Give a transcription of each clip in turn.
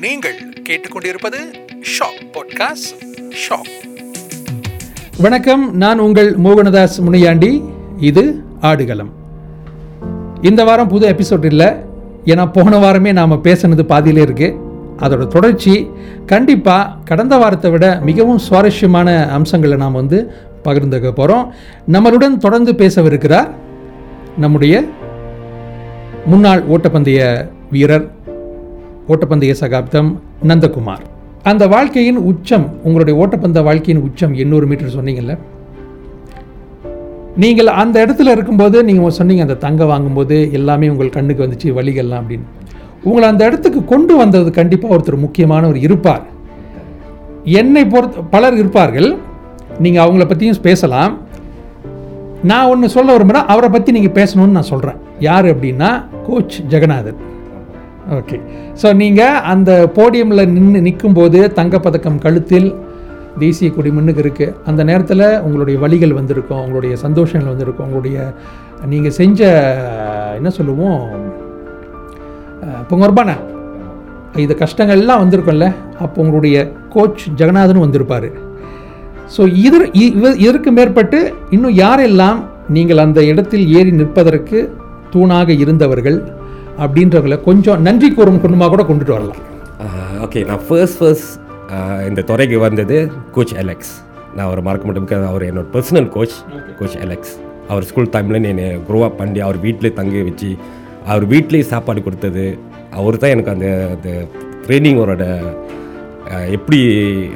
நீங்கள் கேட்டுக்கொண்டிருப்பது shock podcast shock. வணக்கம் நான் உங்கள் மோகனதாஸ் முனியாண்டி. இது ஆடுகளம். இந்த வாரம் புது எபிசோட் இல்லை. ஏன்னா போன வாரமே நாம் பேசினது பாதியிலே இருக்குது அதோட தொடர்ச்சி கண்டிப்பாக கடந்த வாரத்தை விட மிகவும் சுவாரஸ்யமான அம்சங்களை நாம் வந்து பகிர்ந்துக்க போகிறோம் நம்மளுடன் தொடர்ந்து பேசவிருக்கிறார் நம்முடைய முன்னாள் ஓட்டப்பந்தய வீரர் ஓட்டப்பந்தய சகாப்தம் நந்தகுமார். அந்த வாழ்க்கையின் உச்சம் உங்களுடைய ஓட்டப்பந்த வாழ்க்கையின் உச்சம் எண்ணூறு மீட்டர் சொன்னீங்கல்ல? நீங்கள் அந்த இடத்துல இருக்கும்போது நீங்கள் சொன்னீங்க அந்த தங்கம் வாங்கும்போது எல்லாமே உங்கள் கண்ணுக்கு வந்துச்சு வழிகள்லாம் அப்படின்னு. உங்களை அந்த இடத்துக்கு கொண்டு வந்தது கண்டிப்பாக ஒருத்தர் முக்கியமானவர் இருப்பார். என்னை பொறுத்த பலர் இருப்பார்கள். நீங்கள் அவங்கள பற்றியும் பேசலாம். நான் ஒன்று சொல்ல விரும்புகிறேன் அவரை பற்றி நீங்கள் பேசணும்னு நான் சொல்கிறேன் யார் அப்படின்னா கோச் ஜெகநாதன். ஓகே ஸோ நீங்கள் அந்த போடியமில் நின்று நிற்கும்போது தங்கப்பதக்கம் கழுத்தில் தேசிய கொடி முன்னுக்கு இருக்குது அந்த நேரத்தில் உங்களுடைய வழிகள் வந்திருக்கும் உங்களுடைய சந்தோஷங்கள் வந்திருக்கும் உங்களுடைய நீங்கள் செஞ்ச என்ன சொல்லுவோம் பொங்கொர்பான இது கஷ்டங்கள்லாம் வந்திருக்கும்ல அப்போ உங்களுடைய கோச் ஜெகநாதனும் வந்திருப்பார். ஸோ இதர் இதற்கு மேற்பட்டு இன்னும் யாரெல்லாம் நீங்கள் அந்த இடத்தில் ஏறி நிற்பதற்கு தூணாக இருந்தவர்கள் அப்படின்றவங்கள கொஞ்சம் நன்றி கூறும் குடும்பமாக கூட கொண்டுட்டு வரலாம். ஓகே நான் ஃபர்ஸ்ட் ஃபர்ஸ்ட் இந்த துறைக்கு வந்தது கோச் அலெக்ஸ் நான் அவரை மறக்க because அவர் என்னோட பர்சனல் கோச் கோச் அலெக்ஸ் அவர் ஸ்கூல் டைமில் என்னை க்ரோ அப் பண்ணி அவர் வீட்டிலே தங்க வச்சு அவர் வீட்டிலேயே சாப்பாடு கொடுத்தது. அவர் தான் எனக்கு அந்த அந்த ட்ரைனிங்கோட எப்படி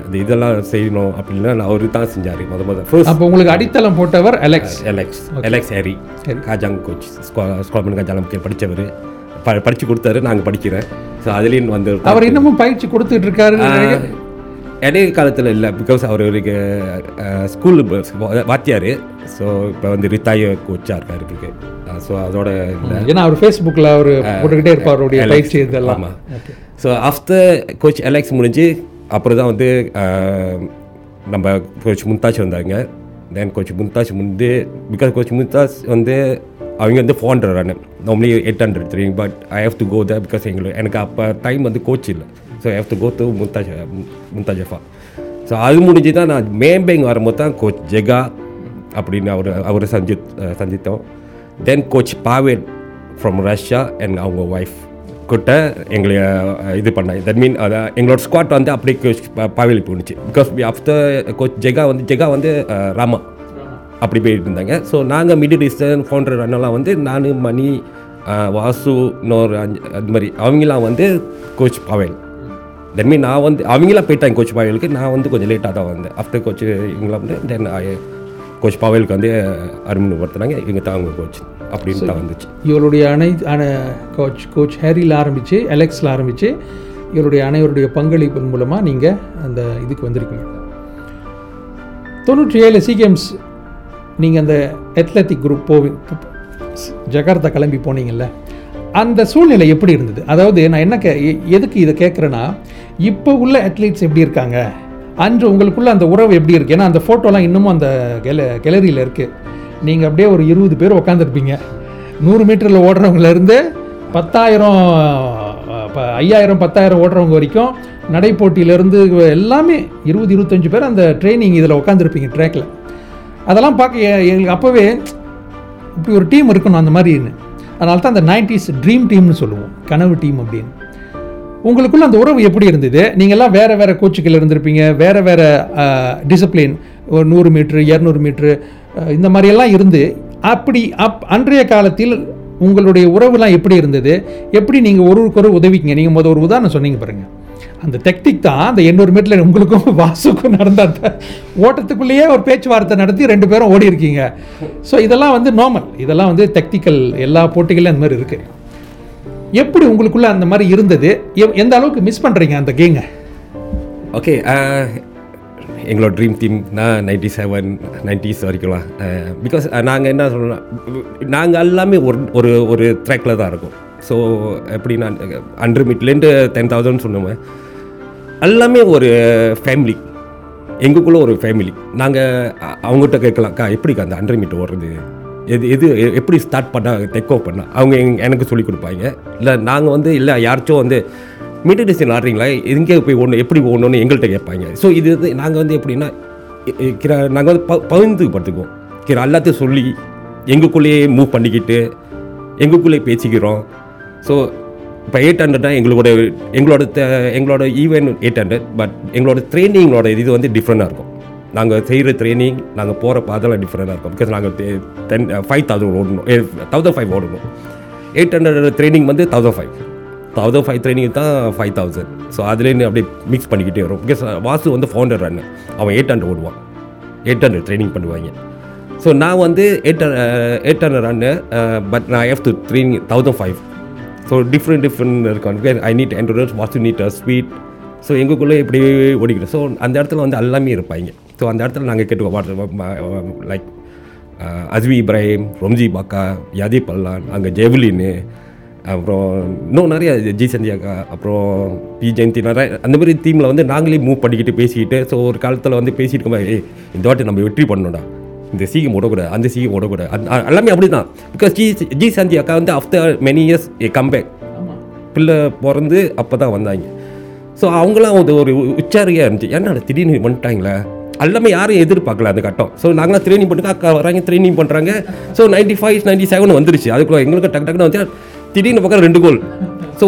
அந்த இதெல்லாம் செய்யணும் அப்படின்னா அவர் தான் செஞ்சார் முத முத ஃபர்ஸ்ட் அப்போ உங்களுக்கு அடித்தளம் போட்டவர் Alex Alex Alex Harry Kajang coach ஸ்கோல்மன் காஜாலம் படித்தவர் ப படித்து கொடுத்தாரு நாங்கள் படிக்கிறேன். ஸோ அதுலேயும் வந்து அவர் இன்னமும் பயிற்சி கொடுத்துட்டு இருக்காரு. இடைய காலத்தில் இல்லை பிகாஸ் அவர் ஒரு ஸ்கூல் வாத்தியார். ஸோ இப்போ வந்து ரித்தாய கோச்சாக இருக்காரு இருக்கு ஸோ அதோட இல்லை. ஏன்னா அவர் ஃபேஸ்புக்கில் அவர் போட்டுக்கிட்டே இருப்பார் அவருடைய பயிற்சி இதெல்லாம். ஸோ ஆஃப்டர் கோச் அலெக்ஸ் முடிஞ்சு அப்புறம் தான் வந்து நம்ம கோச் மும்தாஜ் வந்தாங்க தென் கோச் மும்தாஜ் வந்து பிகாஸ் கோச் மும்தாஜ் வந்து அவங்க வந்து four hundred run normally eight hundred three but I have to go the because எங்களுக்கு எனக்கு அப்போ டைம் வந்து கோச் இல்லை. So I have to go to Mumtaz Mumtaz so அது முடிஞ்சு தான் நான் மேம்பேங் வரும்போது தான் கோச் ஜெகா அப்படின்னு அவர் அவரை சந்தித் சந்தித்தோம். Then coach Pavel from Russia and அவங்க ஒய்ஃப் கிட்ட எங்களை இது பண்ணாங்க. தட் மீன் அதான் எங்களோட ஸ்குவாட் வந்து அப்படியே கோச் பாவேலி போணுச்சு. பிகாஸ் ஆஃப்டர் கோச் ஜெகா வந்து ஜெகா வந்து ராமா. அப்படி போயிட்டு இருந்தாங்க. ஸோ நாங்கள் மிடில் ஈஸ்டர்ன் ஃபோன்ற ரன்னெல்லாம் வந்து நான் மணி வாசு இன்னொரு அஞ்சு அது மாதிரி அவங்களாம் வந்து கோச் பாவேல். தென் மீன் நான் வந்து அவங்களாம் போயிட்டாங்க கோச் பாவேலுக்கு. நான் வந்து கொஞ்சம் லேட்டாக தான் வந்தேன். ஆஃப்டர் கோச் இவங்களாம் வந்து தென் கோச் பாவேலுக்கு வந்து அறிமுகப்படுத்துனாங்க இவங்க தான் அவங்க கோச் அப்படின்னு தான் வந்துச்சு. இவருடைய அன- கோச் கோச் ஹேரியில் ஆரம்பித்து அலெக்ஸில் ஆரம்பித்து இவருடைய அனைவருடைய பங்களிப்பின் மூலமாக நீங்கள் அந்த இதுக்கு வந்திருக்கீங்க. தொண்ணூற்றி ஏழு சி கேம்ஸ் நீங்கள் அந்த அத்லெட்டிக் குரூப் போவி ஜகார்த்தா கிளம்பி போனீங்கல்ல அந்த சூழ்நிலை எப்படி இருந்தது? அதாவது நான் என்ன கே எ- எதுக்கு இதை கேட்குறேன்னா இப்போ உள்ள அத்லீட்ஸ் எப்படி இருக்காங்க? அன்று உங்களுக்குள்ள அந்த உறவு எப்படி இருக்குது ஏன்னா அந்த ஃபோட்டோலாம் இன்னமும் அந்த கெல கேலரியில் இருக்குது நீங்கள் அப்படியே ஒரு இருபது பேர் உட்காந்துருப்பீங்க நூறு மீட்டரில் ஓடுறவங்கலேருந்து பத்தாயிரம் ப- ஐயாயிரம் பத்தாயிரம் ஓடுறவங்க வரைக்கும் நடைப்போட்டியிலேருந்து எல்லாமே இருபது இருபத்தஞ்சி பேர் அந்த ட்ரைனிங் இதில் உட்காந்துருப்பீங்க ட்ராக்கில் அதெல்லாம் பார்க்க எங்களுக்கு அப்போவே இப்படி ஒரு டீம் இருக்கணும் அந்த மாதிரின்னு. அதனால தான் அந்த நைன்டிஸ் ட்ரீம் டீம்னு சொல்லுவோம் கனவு டீம் அப்படின்னு. உங்களுக்குள்ள அந்த உறவு எப்படி இருந்தது? நீங்கள்லாம் வேறு வேறு கோச்சுக்கள் இருந்திருப்பீங்க வேறு வேறு டிசிப்ளின் ஒரு நூறு மீட்ரு இரநூறு மீட்ரு இந்த மாதிரியெல்லாம் இருந்து அப்படி அப் அன்றைய காலத்தில் உங்களுடைய உறவுலாம் எப்படி இருந்தது? எப்படி நீங்கள் ஒருவருக்கொரு உதவிக்கிங்க? நீங்கள் முதல் ஒரு உதாரணம் சொன்னீங்க பாருங்கள் அந்த டெக்னிக் தான் அந்த எண்ணூறு மீட்டரில் உங்களுக்கும் வாசுக்கும் நடந்த அந்த ஓட்டத்துக்குள்ளேயே ஒரு பேச்சுவார்த்தை நடத்தி ரெண்டு பேரும் ஓடி இருக்கீங்க. ஸோ இதெல்லாம் வந்து நார்மல் இதெல்லாம் வந்து டெக்னிக்கல் எல்லா போட்டிகளிலும் அந்த மாதிரி இருக்குது எப்படி உங்களுக்குள்ளே அந்த மாதிரி இருந்தது? எந்த அளவுக்கு மிஸ் பண்ணுறீங்க அந்த கேங்க ஓகே uh, எங்களோட ட்ரீம் டீம் நான் நைன்டி செவன் நைன்டிஸ் வரைக்கும்லாம் பிகாஸ் நாங்கள் என்ன சொல்லணும் நாங்கள் எல்லாமே ஒரு ஒரு ஒரு ட்ராக்கில் தான் இருக்கோம். ஸோ எப்படி நான் ஹண்ட்ரட் மீட்லேருந்து டென் தௌசண்ட் சொன்னோமே. எல்லாமே ஒரு ஃபேமிலி எங்களுக்குள்ளே ஒரு ஃபேமிலி நாங்கள் அவங்ககிட்ட கேட்கலாம்க்கா எப்படிக்கா அந்த ஹண்ட்ரட் மீட்டர் ஓடுறது? எது எது எப்படி ஸ்டார்ட் பண்ணால் டெக் ஓ பண்ணால் அவங்க எனக்கு சொல்லி கொடுப்பாங்க. இல்லை நாங்கள் வந்து இல்லை யாராச்சும் வந்து மீட்டர் டிசைன் ஆடுறீங்களா? எங்கே போய் ஓடணும் எப்படி ஓடணும்னு எங்கள்கிட்ட கேட்பாங்க. ஸோ இது வந்து நாங்கள் வந்து எப்படின்னா நாங்கள் வந்து ப பகிர்ந்து படுத்துக்குவோம் கிரா எல்லாத்தையும் சொல்லி எங்களுக்குள்ளேயே மூவ் பண்ணிக்கிட்டு எங்களுக்குள்ளேயே பேசிக்கிறோம். ஸோ இப்போ எயிட் ஹண்ட்ரட்னா எங்களோட எங்களோட எங்களோட ஈவென்ட் எயிட் ஹண்ட்ரட் பட் எங்களோட ட்ரைனிங்களோட இது வந்து டிஃப்ரெண்ட்டாக இருக்கும். நாங்கள் செய்கிற ட்ரைனிங் நாங்கள் போகிற பாதெல்லாம் டிஃப்ரெண்ட்டாக இருக்கும். பிகாஸ் நாங்கள் டென் ஃபைவ் தௌசண்ட் ஓடணும். தௌசண்ட் ஃபைவ் ஓடணும். எயிட் ஹண்ட்ரட் ட்ரைனிங் வந்து thousand five thousand five training தான் ஃபைவ் தௌசண்ட் ஸோ அதுலேருந்து அப்படியே மிக்ஸ் பண்ணிக்கிட்டே வரும். பிகாஸ் uh, வாசு வந்து ஃபவுண்டர் ரன் அவன் எயிட் ஹண்ட்ரட் ஓடுவான். எயிட் ஹண்ட்ரட் ட்ரைனிங் பண்ணுவாங்க. ஸோ நான் வந்து eight eight hundred run but நான் F two three thousand five so different different இருக்கும் I need entrance Vasu need sweet so எங்களுக்குள்ளே இப்படி ஓடிக்கிறோம் ஸோ அந்த இடத்துல வந்து எல்லாமே இருப்பாங்க. ஸோ அந்த இடத்துல நாங்கள் கேட்டுக்கோம் லைக் அஸ்வி இப்ராஹிம் ரொம்ஜி பாக்கா யாதி பல்லான் அங்கே ஜெவலின்னு அப்புறம் இன்னும் நிறைய ஜி சந்தியாக்கா அப்புறம் பி ஜெயந்தி நிறைய அந்த மாதிரி தீமில் வந்து நாங்களே மூவ் பண்ணிக்கிட்டு பேசிக்கிட்டு ஸோ ஒரு காலத்தில் வந்து பேசிட்டு இருக்கோம் ஏய் இந்த வாட்டி நம்ம வெற்றி பண்ணணும்டா. இந்த சீகம் ஓடக்கூடாது அந்த சீகம் ஓடக்கூடாது. அந்த எல்லாமே அப்படி தான் பிகாஸ் ஜி ஜி சந்தி அக்கா வந்து after many years a comeback பிள்ளை பிறந்து அப்போ தான் வந்தாங்க. ஸோ அவங்களாம் ஒரு ஒரு உச்சாரியாக இருந்துச்சு. ஏன்னா திடீர்னு வந்துட்டாங்களே. எல்லாமே யாரும் எதிர்பார்க்கல அந்த கட்டம். ஸோ நாங்களாம் ட்ரைனிங் பண்ணிட்டு அக்கா வராங்க ட்ரைனிங் பண்ணுறாங்க so ninety five ninety seven வந்துருச்சு. அதுக்குள்ள எங்களுக்கு டக்கு டக்குன்னு வந்து திடீர்னு பக்கம் ரெண்டு கோல் ஸோ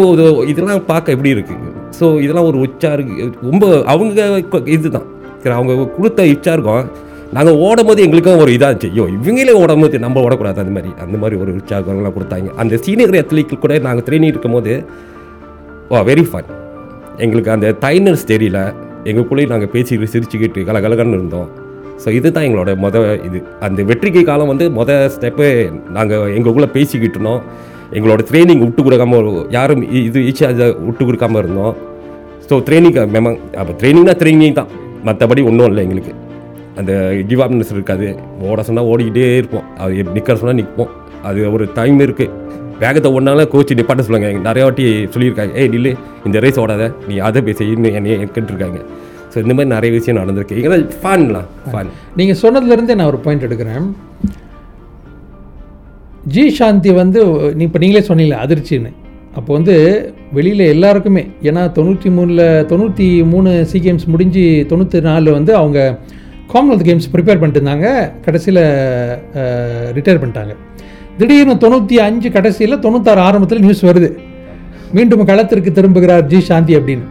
இதெல்லாம் பார்க்க எப்படி இருக்குது ஸோ இதெல்லாம் ஒரு உச்சாரு ரொம்ப அவங்க இதுதான். சரி அவங்க கொடுத்த உச்சாருக்கும் நாங்கள் ஓடும் போது எங்களுக்கும் ஒரு இதாக இருந்துச்சு. ஐயோ இவங்களே ஓடும் போது நம்ம ஓடக்கூடாது. அந்த மாதிரி அந்த மாதிரி ஒரு உற்சாகங்கள்லாம் கொடுத்தாங்க. அந்த சீனியர் அத்லீட் கூட நாங்கள் ட்ரெயினிங் இருக்கும் போது வா வெரி ஃபன் எங்களுக்கு அந்த டைனர்ஸ் தெரியல எங்களுக்குள்ளேயும் நாங்கள் பேசி சிரிச்சுக்கிட்டு கலகலகன்னு இருந்தோம். ஸோ இதுதான் எங்களோட மொத இது. அந்த வெற்றிக்கு காலம் வந்து மொதல் ஸ்டெப்பு நாங்கள் எங்களுக்குள்ளே பேசிக்கிட்டு இருந்தோம். எங்களோட ட்ரைனிங் விட்டு கொடுக்காம யாரும் இ- இது ஈஸியாக அதை விட்டு கொடுக்காம இருந்தோம். ஸோ ட்ரைனிங் மெமங் அப்போ ட்ரைனிங்னா ட்ரைனிங் தான். மற்றபடி ஒன்றும் இல்லை எங்களுக்கு. அந்த கிவ்அப்னஸ் இருக்காது. ஓட சொன்னால் ஓடிக்கிட்டே இருப்போம். அது நிற்கிற சொன்னால் நிற்போம். அது ஒரு டைம் இருக்குது வேகத்தை ஒன்றால கோச்சி நிப்பாட்ட சொல்லுவாங்க. நிறைய வாட்டி சொல்லியிருக்காங்க. ஏய் நில்லு. இந்த ரேஸ் ஓடாத. நீ அதை பேச இன்னும் என்னைய கேட்டுருக்காங்க. ஸோ இந்த மாதிரி நிறைய விஷயம் நடந்திருக்கு. ஏன்னா ஃபன்லாம் ஃபன் நீங்கள் சொன்னதுலேருந்தே நான் ஒரு பாயிண்ட் எடுக்கிறேன். ஜி சாந்தி வந்து நீ இப்போ நீங்களே சொன்னீங்களே அதிர்ச்சின்னு. அப்போ வந்து வெளியில் எல்லாருக்குமே ஏன்னா தொண்ணூற்றி மூணில் தொண்ணூற்றி மூணு சி கேம்ஸ் முடிஞ்சு தொண்ணூற்றி நாலில் வந்து அவங்க காமன்வெல்த் கேம்ஸ் ப்ரிப்பேர் பண்ணிட்டு இருந்தாங்க கடைசியில் ரிட்டையர் பண்ணிட்டாங்க. திடீர்னு தொண்ணூற்றி அஞ்சு கடைசியில் தொண்ணூத்தாறு ஆரம்பத்தில் நியூஸ் வருது. மீண்டும் களத்திற்கு திரும்புகிறார் ஜி சாந்தி அப்படின்னு.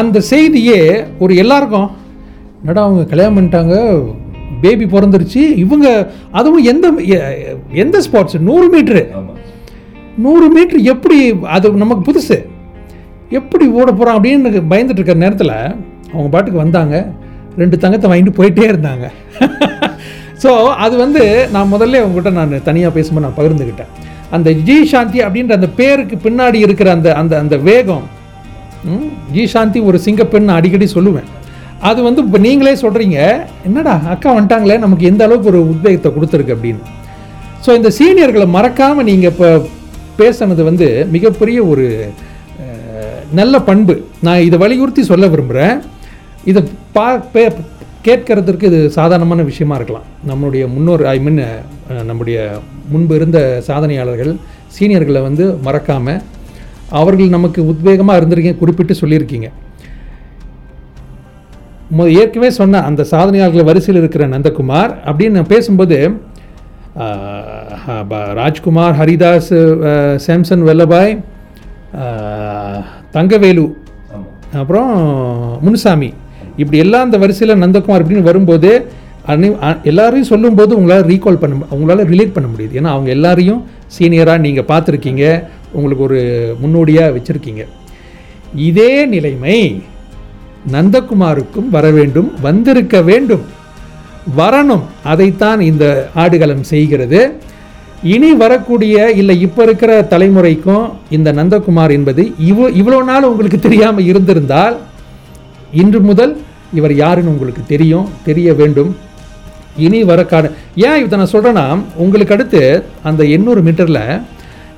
அந்த செய்தியே ஒரு எல்லாருக்கும் என்னடா அவங்க கல்யாணம் பண்ணிட்டாங்க பேபி பிறந்துருச்சு இவங்க அதுவும் எந்த எந்த ஸ்பாட்ஸ் நூறு மீட்ரு நூறு மீட்ரு எப்படி அது நமக்கு புதுசு. எப்படி ஓட போகிறோம் அப்படின்னு பயந்துட்டு இருக்கிற நேரத்தில் அவங்க பாட்டுக்கு வந்தாங்க. ரெண்டு தங்கத்தை வாங்கிட்டு போயிட்டே இருந்தாங்க. ஸோ அது வந்து நான் முதல்ல உங்ககிட்ட நான் தனியாக பேசும்போது நான் பகிர்ந்துக்கிட்டேன் அந்த ஜி சாந்தி அப்படின்ற அந்த பேருக்கு பின்னாடி இருக்கிற அந்த அந்த அந்த வேகம் ஜி சாந்தி ஒரு சிங்கப்பெண் நான் அடிக்கடி சொல்லுவேன். அது வந்து இப்போ நீங்களே சொல்கிறீங்க என்னடா அக்கா வந்துட்டாங்களே நமக்கு எந்த அளவுக்கு ஒரு உத்வேகத்தை கொடுத்துருக்கு? அப்படின்னு. ஸோ இந்த சீனியர்களை மறக்காமல் நீங்கள் இப்போ பேசுனது வந்து மிகப்பெரிய ஒரு நல்ல பண்பு. நான் இதை வலியுறுத்தி சொல்ல விரும்புகிறேன் இதை பா பே- கேட்கறதுக்கு இது சாதாரணமான விஷயமா இருக்கலாம். நம்மளுடைய முன்னோர் ஐ மீன் நம்முடைய முன்பு இருந்த சாதனையாளர்கள் சீனியர்களை வந்து மறக்காமல் அவர்கள் நமக்கு உத்வேகமாக இருந்திருக்கீங்க குறிப்பிட்டு சொல்லியிருக்கீங்க. ஏற்கனவே சொன்ன அந்த சாதனையாளர்கள் வரிசையில் இருக்கிற நந்தகுமார் அப்படின்னு நான் பேசும்போது ராஜ்குமார் ஹரிதாஸ் சாம்சன் வெல்லபாய் தங்கவேலு அப்புறம் முனுசாமி. இப்படி எல்லாம் அந்த வரிசையில் நந்தகுமார் அப்படின்னு வரும்போது அனை எல்லாரையும் சொல்லும்போது உங்களால் ரீகால் பண்ண உங்களால் ரிலேட் பண்ண முடியுது. ஏன்னா அவங்க எல்லாரையும் சீனியராக நீங்கள் பார்த்துருக்கீங்க. உங்களுக்கு ஒரு முன்னோடியாக வச்சுருக்கீங்க. இதே நிலைமை நந்தகுமாருக்கும் வர வேண்டும் வந்திருக்க வேண்டும். வரணும். அதைத்தான் இந்த ஆடுகளம் செய்கிறது. இனி வரக்கூடிய இல்லை இப்போ இருக்கிற தலைமுறைக்கும் இந்த நந்தகுமார் என்பது இவ இவ்வளோ நாள் உங்களுக்கு தெரியாமல் இருந்திருந்தால் இன்று முதல் இவர் யாருன்னு உங்களுக்கு தெரியும் தெரிய வேண்டும். இனி வர காடு ஏன் இதை நான் சொல்கிறேன்னா உங்களுக்கு அடுத்து அந்த எண்ணூறு மீட்டரில்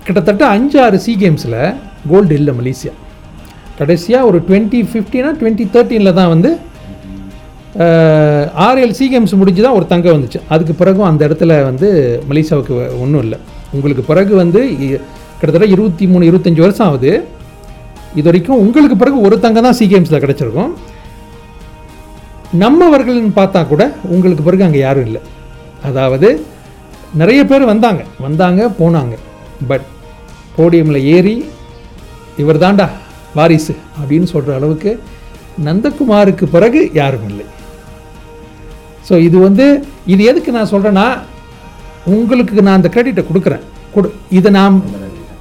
கிட்டத்தட்ட அஞ்சு ஆறு சி கேம்ஸில் கோல்டு இல்லை மலேசியா. கடைசியாக ஒரு டுவெண்ட்டி ஃபிஃப்டினா டுவெண்ட்டி தேர்ட்டீனில் தான் வந்து ஆர்எல் சி கேம்ஸ் முடிஞ்சு தான் ஒரு தங்கம் வந்துச்சு. அதுக்கு பிறகும் அந்த இடத்துல வந்து மலேசியாவுக்கு ஒன்றும் இல்லை. உங்களுக்கு பிறகு வந்து கிட்டத்தட்ட இருபத்தி மூணு இருபத்தஞ்சி வருஷம் ஆகுது. இது வரைக்கும் உங்களுக்கு பிறகு ஒரு தங்கம் தான் சி கேம்ஸில் கிடச்சிருக்கும். நம்மவர்கள்னு பார்த்தா கூட உங்களுக்கு பிறகு அங்கே யாரும் இல்லை. அதாவது நிறைய பேர் வந்தாங்க. வந்தாங்க போனாங்க. பட் போடியமில் ஏறி இவர் தாண்டா வாரிசு அப்படின்னு சொல்கிற அளவுக்கு நந்தகுமாருக்கு பிறகு யாரும் இல்லை. ஸோ இது வந்து இது எதுக்கு நான் சொல்கிறேன்னா உங்களுக்கு நான் அந்த கிரெடிட்டை கொடுக்குறேன். கொடு இதை நாம்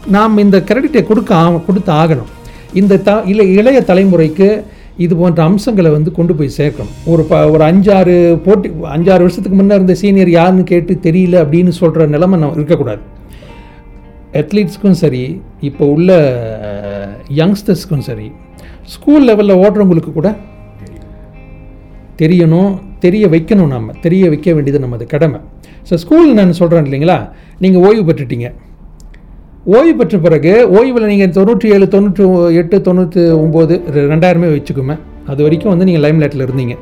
நாம் இந்த கிரெடிட்டை கொடுக்க ஆ- கொடுத்து ஆகணும். இந்த த இல்லை இளைய தலைமுறைக்கு இது போன்ற அம்சங்களை வந்து கொண்டு போய் சேர்க்கணும். ஒரு ப ஒரு அஞ்சாறு போட்டி அஞ்சாறு வருஷத்துக்கு முன்னே இருந்த சீனியர் யாருன்னு கேட்டு தெரியல அப்படின்னு சொல்கிற நிலைமை நம்ம இருக்கக்கூடாது. அத்லீட்ஸ்க்கும் சரி இப்போ உள்ள யங்ஸ்டர்ஸ்க்கும் சரி ஸ்கூல் லெவலில் ஓடுறவங்களுக்கு கூட தெரியணும் தெரிய வைக்கணும் நம்ம தெரிய வைக்க வேண்டியது நமது கடமை. ஸோ ஸ்கூல் நான் சொல்கிறேன் இல்லைங்களா? நீங்கள் ஓய்வு பெற்றுட்டீங்க. ஓய்வு பெற்ற பிறகு ஓய்வில் நீங்கள் தொண்ணூற்றி ஏழு தொண்ணூற்றி எட்டு தொண்ணூற்றி ஒம்பது ரெண்டாயிரமே வச்சுக்கோமே. அது வரைக்கும் வந்து நீங்கள் லைம் லைட்டில் இருந்தீங்க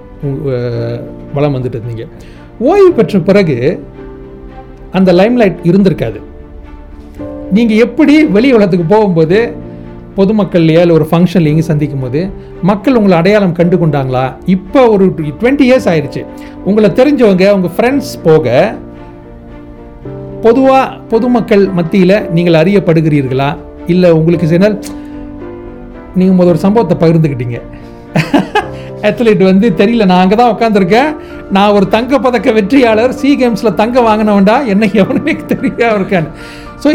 வளம் வந்துட்டு இருந்தீங்க. ஓய்வு பெற்ற பிறகு அந்த லைம் லைட் இருந்திருக்காது. நீங்கள் எப்படி வெளி உலகத்துக்கு போகும்போது பொதுமக்கள்லையா இல்லை ஒரு ஃபங்க்ஷன்ல எங்கே சந்திக்கும் போது மக்கள் உங்களை அடையாளம் கண்டு கொண்டாங்களா இப்போ ஒரு டுவெண்ட்டி இயர்ஸ் ஆயிடுச்சு உங்களை தெரிஞ்சவங்க உங்கள் ஃப்ரெண்ட்ஸ் போக பொதுவாக பொதுமக்கள் மத்தியில் நீங்கள் அறியப்படுகிறீர்களா? இல்லை உங்களுக்கு சில நீங்கள் முதல் ஒரு சம்பவத்தை பகிர்ந்துக்கிட்டீங்க. அத்லீட் வந்து தெரியல நான் அங்கே தான் உட்காந்துருக்கேன் நான் ஒரு தங்க பதக்க வெற்றியாளர் சி கேம்ஸில் தங்க வாங்கினவன்டா. என்ன எவனுமே தெரியாம இருக்கேன் ஸோ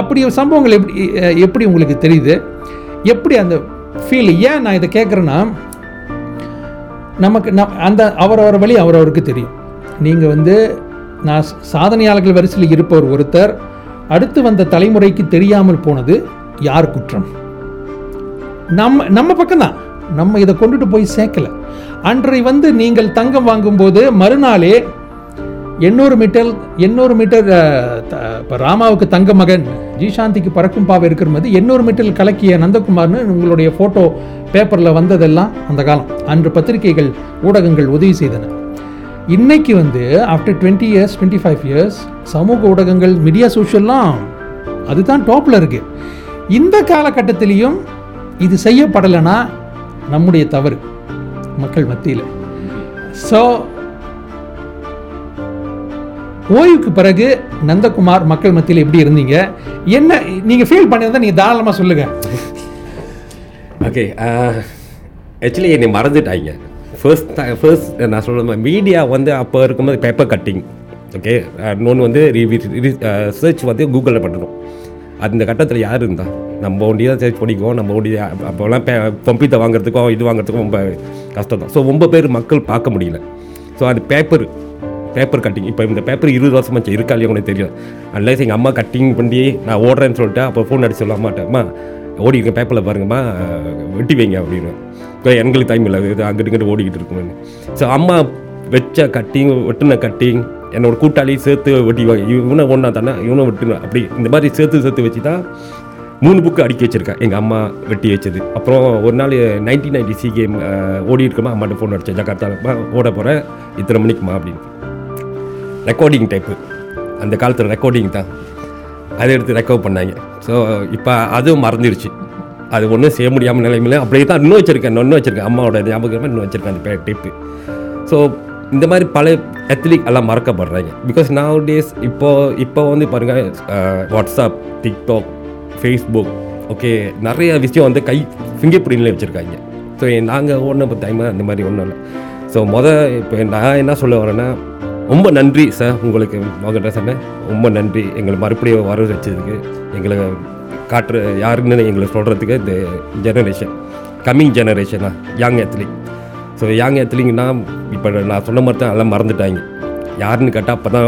அப்படி ஒரு சம்பவங்கள் எப்படி எப்படி உங்களுக்கு தெரியுது? எப்படி அந்த ஃபீல் ஏன் நான் இதை கேட்குறேன்னா நமக்கு நம் அந்த அவரவர் வழி அவரவருக்கு தெரியும். நீங்கள் வந்து நான் சாதனையாளர்கள் வரிசையில் இருப்பவர் ஒருத்தர். அடுத்து வந்த தலைமுறைக்கு தெரியாமல் போனது யார் குற்றம்? நம்ம நம்ம பக்கம்தான். நம்ம இதை கொண்டுட்டு போய் சேர்க்கல. அன்றை வந்து நீங்கள் தங்கம் வாங்கும்போது மறுநாளே எண்ணூறு மீட்டர் எண்ணூறு மீட்டர் இப்போ த- ராமாவுக்கு தங்க மகன் ஜிசாந்திக்கு பறக்கும் பாவை இருக்கிற மாதிரி எண்ணூறு மீட்டர் கலக்கிய நந்தகுமார்னு உங்களுடைய ஃபோட்டோ பேப்பரில் வந்ததெல்லாம் அந்த காலம். அன்று பத்திரிகைகள் ஊடகங்கள் உதவி செய்தன. இன்னைக்கு வந்து after twenty years twenty five years சமூக ஊடகங்கள் மீடியா சோஷியல்லாம் அதுதான் டாப்பில் இருக்கு. இந்த காலகட்டத்திலையும் இது செய்யப்படலைன்னா நம்முடைய தவறு மக்கள் மத்தியில். ஸோ ஓய்வுக்கு பிறகு நந்தகுமார் மக்கள் மத்தியில் எப்படி இருந்தீங்க? என்ன நீங்கள் ஃபீல் பண்ணியிருந்தா நீங்கள் தாராளமாக சொல்லுங்கள் ஓகே ஆக்சுவலி uh, என்னை மறந்துட்டாங்க. ஃபர்ஸ்ட் ஃபர்ஸ்ட் eh, நான் சொல்கிறது மீடியா வந்து அப்போ இருக்கும்போது பேப்பர் கட்டிங் ஓகே இன்னொன்று வந்து சர்ச் uh, வந்து கூகுளில் பண்ணணும் அந்த கட்டத்தில் யார் இருந்தால் நம்ம ஒண்டி தான் சர்ச் பண்ணிக்குவோம். நம்ம ஒண்டி அப்போலாம் பம்பித்தை வாங்குறதுக்கும் இது வாங்குறதுக்கும் ரொம்ப கஷ்டம் தான். ஸோ ரொம்ப பேர் மக்கள் பார்க்க முடியல. ஸோ அது பேப்பர் பேப்பர் கட்டிங் இப்போ இந்த பேப்பர் இருபது வருஷமாச்சு இருக்கா இல்லையா உங்களுக்கு தெரியும் அன்லைஸ் எங்கள் அம்மா கட்டிங் பண்ணி நான் ஓடுறேன்னு சொல்லிட்டு அப்போ ஃபோன் அடிச்சு சொல்ல மாட்டேன் அம்மா ஓடி இருக்க பேப்பரில் பாருங்கம்மா வெட்டி வைங்க அப்படின்னு. எங்களுக்கு டைம் இல்லை. இது அங்கிட்டு இங்கிட்டு ஓடிக்கிட்டு இருக்குன்னு ஸோ அம்மா வச்ச கட்டிங் வெட்டின கட்டிங் என்னோட கூட்டாளி சேர்த்து வெட்டி இவனை ஒன்றா தானே இவனை வெட்டுன அப்படி இந்த மாதிரி சேர்த்து சேர்த்து வச்சு தான் மூணு புக்கு அடுக்கி வச்சுருக்கேன் எங்கள் அம்மா வெட்டி வச்சது. அப்புறம் ஒரு நாள் நைன்டீன் நைன்டி சி கேம் ஓடி இருக்கமா அம்மாட்ட ஃபோன் அடித்தேன் ஜகார்த்தாலம்மா ஓட போகிறேன் இத்தனை மணிக்குமா? அப்படின்னு. ரெக்கார்டிங் டைப்பு அந்த காலத்தில் ரெக்கார்டிங் தான். அதை எடுத்து ரெக்கவர் பண்ணாங்க. ஸோ இப்போ அதுவும் மறந்துடுச்சு அது ஒன்றும் செய்ய முடியாமல் நிலைமையில அப்படியே தான் இன்னும் வச்சுருக்கேன். இன்னும் வச்சுருக்கேன். அம்மாவோட ஞாபகமாக இன்னும் வச்சுருக்கேன் அந்த டிப்பு ஸோ இந்த மாதிரி பல அத்லீட் எல்லாம் மறக்கப்படுறாங்க. பிகாஸ் நவ் டேஸ் இப்போது இப்போ வந்து பாருங்கள் வாட்ஸ்அப் டிக்டாக் ஃபேஸ்புக் ஓகே நிறைய விஷயம் வந்து கை ஃபிங்கர் பிரிண்ட்லேயே வச்சுருக்காங்க ஸோ நாங்கள் ஓடின டைம் அந்த மாதிரி ஒன்றும் இல்லை. ஸோ மொதல் இப்போ நான் என்ன சொல்ல வரேன்னா ரொம்ப நன்றி சார் உங்களுக்கு மகன் சொன்னேன் ரொம்ப நன்றி. எங்களை மறுபடியும் வர வச்சதுக்கு எங்களை காட்டுற யாருன்னு எங்களை சொல்கிறதுக்கு இந்த ஜெனரேஷன் கம்மிங் ஜெனரேஷனா யங் அத்லீட் ஸோ யங் அத்லீட்னா இப்போ நான் சொன்ன மாதிரி தான் எல்லாம் மறந்துட்டாங்க. யாருன்னு கேட்டால் அப்போ தான்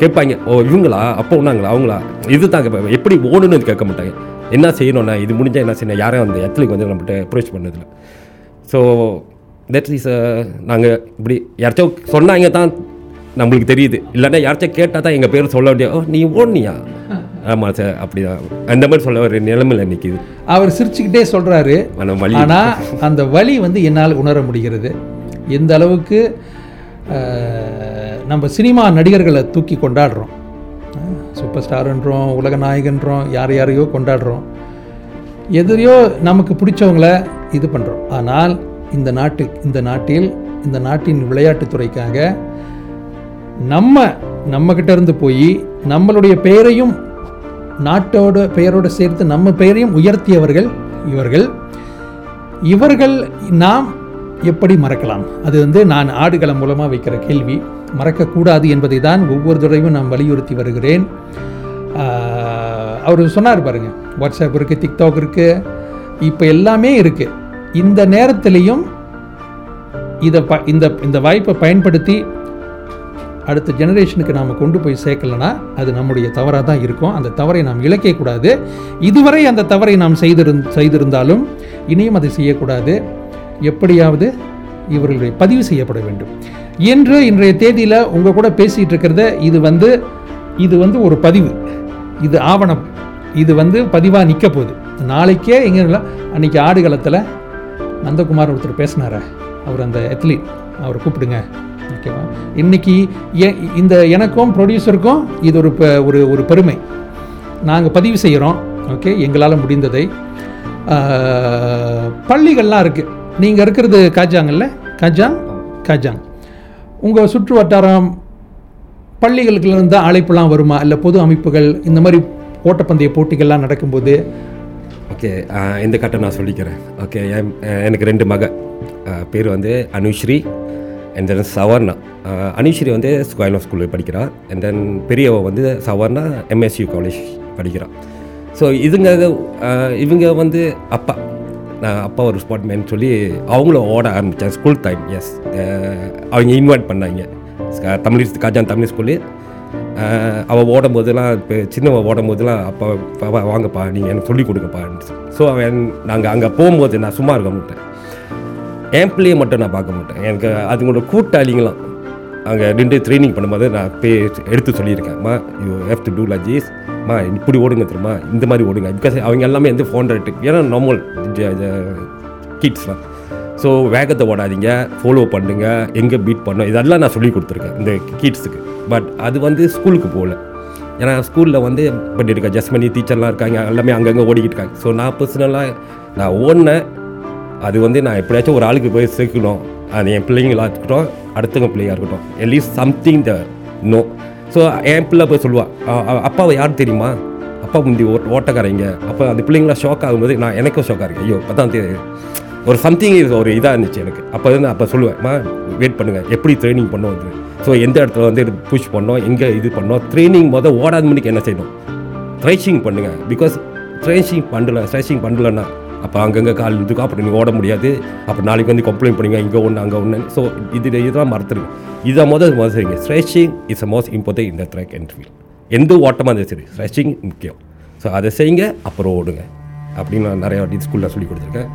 கேட்பாங்க ஓ இவங்களா? அப்போ ஒன்றாங்களா அவங்களா? இது தான் கேட்பாங்க எப்படி ஓடணும்னு கேட்க மாட்டாங்க. என்ன செய்யணும்னா இது முடிஞ்சால் என்ன செய்யணும்? யாரும் அந்த அத்லீட் வந்து நம்மகிட்ட அப்ரோச் பண்ணதில்லை. ஸோ தட் இஸ் நாங்கள் இப்படி யாராச்சும் சொன்னாங்க தான் நம்மளுக்கு தெரியுது. இல்லைன்னா யாராச்சும் கேட்டால் தான் எங்கள் பேர் சொல்ல வேண்டிய ஓ நீ ஓடனியா? ஆமாம் சார் அப்படி தான் அந்த மாதிரி சொல்ல ஒரு நிலைமையில் நிற்கிது அவர் சிரிச்சுக்கிட்டே சொல்கிறாரு ஆனால் அந்த வலி வந்து என்னால் உணர முடிகிறது. எந்த அளவுக்கு நம்ம சினிமா நடிகர்களை தூக்கி கொண்டாடுறோம். சூப்பர் ஸ்டார்ன்றோம் உலக நாயகன்றோம் யார் யாரையோ கொண்டாடுறோம். எதிரையோ நமக்கு பிடிச்சவங்கள இது பண்ணுறோம் ஆனால் இந்த நாட்டு இந்த நாட்டில் இந்த நாட்டின் விளையாட்டுத்துறைக்காக நம்ம நம்மக்கிட்ட இருந்து போய் நம்மளுடைய பெயரையும் நாட்டோட பெயரோடு சேர்த்து நம்ம பெயரையும் உயர்த்தியவர்கள் இவர்கள். இவர்கள் நாம் எப்படி மறக்கலாம்? அது வந்து நான் ஆடுகளம் மூலமாக வைக்கிற கேள்வி. மறக்கக்கூடாது என்பதை தான் ஒவ்வொரு தடவையும் நான் வலியுறுத்தி வருகிறேன். அவர் சொன்னார் பாருங்க வாட்ஸ்அப் இருக்குது டிக்டாக் இருக்குது இப்போ எல்லாமே இருக்குது இந்த நேரத்திலையும் இதை ப இந்த இந்த வாய்ப்பை பயன்படுத்தி அடுத்த ஜெனரேஷனுக்கு நாம் கொண்டு போய் சேர்க்கலனா அது நம்முடைய தவறாக தான் இருக்கும். அந்த தவறை நாம் இழக்கக்கூடாது இதுவரை அந்த தவறை நாம் செய்திருந் செய்திருந்தாலும் இனியும் அதை செய்யக்கூடாது. எப்படியாவது இவர்களுடைய பதிவு செய்யப்பட வேண்டும். என்று இன்றைய தேதியில் உங்கள் கூட பேசிகிட்டு இருக்கிறத இது வந்து இது வந்து ஒரு பதிவு. இது ஆவணம். இது வந்து பதிவாக நிற்க போகுது. நாளைக்கே எங்கே அன்றைக்கி ஆடுகளத்தில் நந்தகுமார் ஒருத்தர் பேசினார? அவர் அந்த எத்லீட் அவரை கூப்பிடுங்க. ஓகேவா? இன்னைக்கு இந்த எனக்கும் ப்ரொடியூசருக்கும் இது ஒரு ப- ஒரு ஒரு பெருமை. நாங்கள் பதிவு செய்கிறோம் ஓகே எங்களால் முடிந்ததை. பள்ளிகள்லாம் இருக்குது நீங்கள் இருக்கிறது காஜாங்கல்ல காஜாங் காஜாங் உங்கள் சுற்று வட்டாரம் பள்ளிகளுக்குலேருந்து தான் அழைப்புலாம் வருமா? இல்லை பொது அமைப்புகள் இந்த மாதிரி ஓட்டப்பந்தய போட்டிகள்லாம் நடக்கும்போது? ஓகே இந்த கட்டம் நான் சொல்லிக்கிறேன். ஓகே என் எனக்கு ரெண்டு மக. பேர் வந்து அனுஸ்ரீ அண்ட் தென் சவர்ணா அனீஸ்வரி வந்து ஸ்கொயர்னோ ஸ்கூலில் படிக்கிறான் அண்ட் தென் பெரியவ வந்து சவர்ணா எம்எஸ்யூ காலேஜ் படிக்கிறான் ஸோ இதுங்க uh, இவங்க வந்து அப்பா. நான் அப்பா ஒரு ஸ்பாட்மேன் சொல்லி அவங்களும் ஓட ஆரம்பித்தேன் ஸ்கூல் டைம் எஸ் அவங்க இன்வைட் பண்ணாங்க. Uh, தமிழ் காஜான் தமிழ் ஸ்கூலு uh, அவள் ஓடும் போதெல்லாம் இப்போ சின்னவன் ஓடும் போதெல்லாம் அப்பா அப்பா வாங்கப்பா நீங்கள் எனக்கு சொல்லிக் கொடுங்கப்பா. ஸோ அவன் நாங்கள் அங்கே போகும்போது நான் சும்மா இருக்க மாட்டேன். என் பிள்ளையை மட்டும் நான் பார்க்க மாட்டேன். எனக்கு அதுங்களோட கூட்டாளிங்களாம். அங்கே நின்று ட்ரைனிங் பண்ணும்போது நான் பே எடுத்து சொல்லியிருக்கேன். மா you have to do like மா இப்படி ஓடுங்க தெரியுமா? இந்த மாதிரி ஓடுங்க. பிகாஸ் அவங்க எல்லாமே வந்து ஃபோன் ரேட்டு ஏன்னா நார்மல் கிட்ஸ்லாம் ஸோ வேகத்தை ஓடாதீங்க. ஃபாலோ பண்ணுங்க. எங்கே பீட் பண்ணோம்? இதெல்லாம் நான் சொல்லி கொடுத்துருக்கேன் இந்த கிட்ஸுக்கு பட் அது வந்து ஸ்கூலுக்கு போகல. ஏன்னா ஸ்கூலில் வந்து பண்ணியிருக்கேன் ஜஸ்மணி டீச்சர்லாம் இருக்காங்க. எல்லாமே அங்கங்கே ஓடிக்கிட்டு இருக்காங்க. ஸோ நான் பர்சனலாக நான் ஓடினேன். அது வந்து நான் எப்படியாச்சும் ஒரு ஆளுக்கு போய் சேர்க்கணும். அது என் பிள்ளைங்களா இருக்கட்டும் அடுத்தவங்க பிள்ளையாக இருக்கட்டும். At least something the no so என் பிள்ளை போய் சொல்லுவா அப்பாவை யார் தெரியுமா? அப்பா முந்தி ஓ ஓட்டக்காரங்க. அப்போ அந்த பிள்ளைங்களாம் ஷாக் ஆகும்போது நான் எனக்கும் ஷாக்காக இருக்கேன் ஐயோ அதான் தேதி ஒரு சம்திங் ஒரு இதாக இருந்துச்சு எனக்கு. அப்போ வந்து அப்போ சொல்லுவேன்மா வெயிட் பண்ணுங்கள் எப்படி ட்ரைனிங் பண்ணுவோம் ஸோ எந்த இடத்துல வந்து புஷ் பண்ணோம் எங்கே இது பண்ணோம் ட்ரைனிங் மொதல் ஓடாத மணிக்கு என்ன செய்யணும்? ட்ரைஷிங் பண்ணுங்கள் பிகாஸ் ட்ரைச்சிங் பண்ணல ஸ்ட்ரெச்சிங் பண்ணலன்னா அப்போ அங்கங்கே கால் இதுக்கு அப்புறம் நீங்கள் ஓட முடியாது. அப்போ நாளைக்கு வந்து கம்ப்ளைண்ட் பண்ணுங்க இங்கே ஒன்று அங்கே ஒன்று ஸோ இது இதெல்லாம் மறந்துடுங்க. இதை முதல் முதல் சரிங்க stretching is a most important இந்த ட்ராக் ஃபீல்ட் எந்த ஓட்டமாக இருந்தாலும் சரி ஸ்ட்ரெச்சிங் முக்கியம். ஸோ அதை செய்யுங்க அப்புறம் ஓடுங்க. அப்படின்னு நான் நிறையா வாட்டி ஸ்கூலில் சொல்லி கொடுத்துருக்கேன்.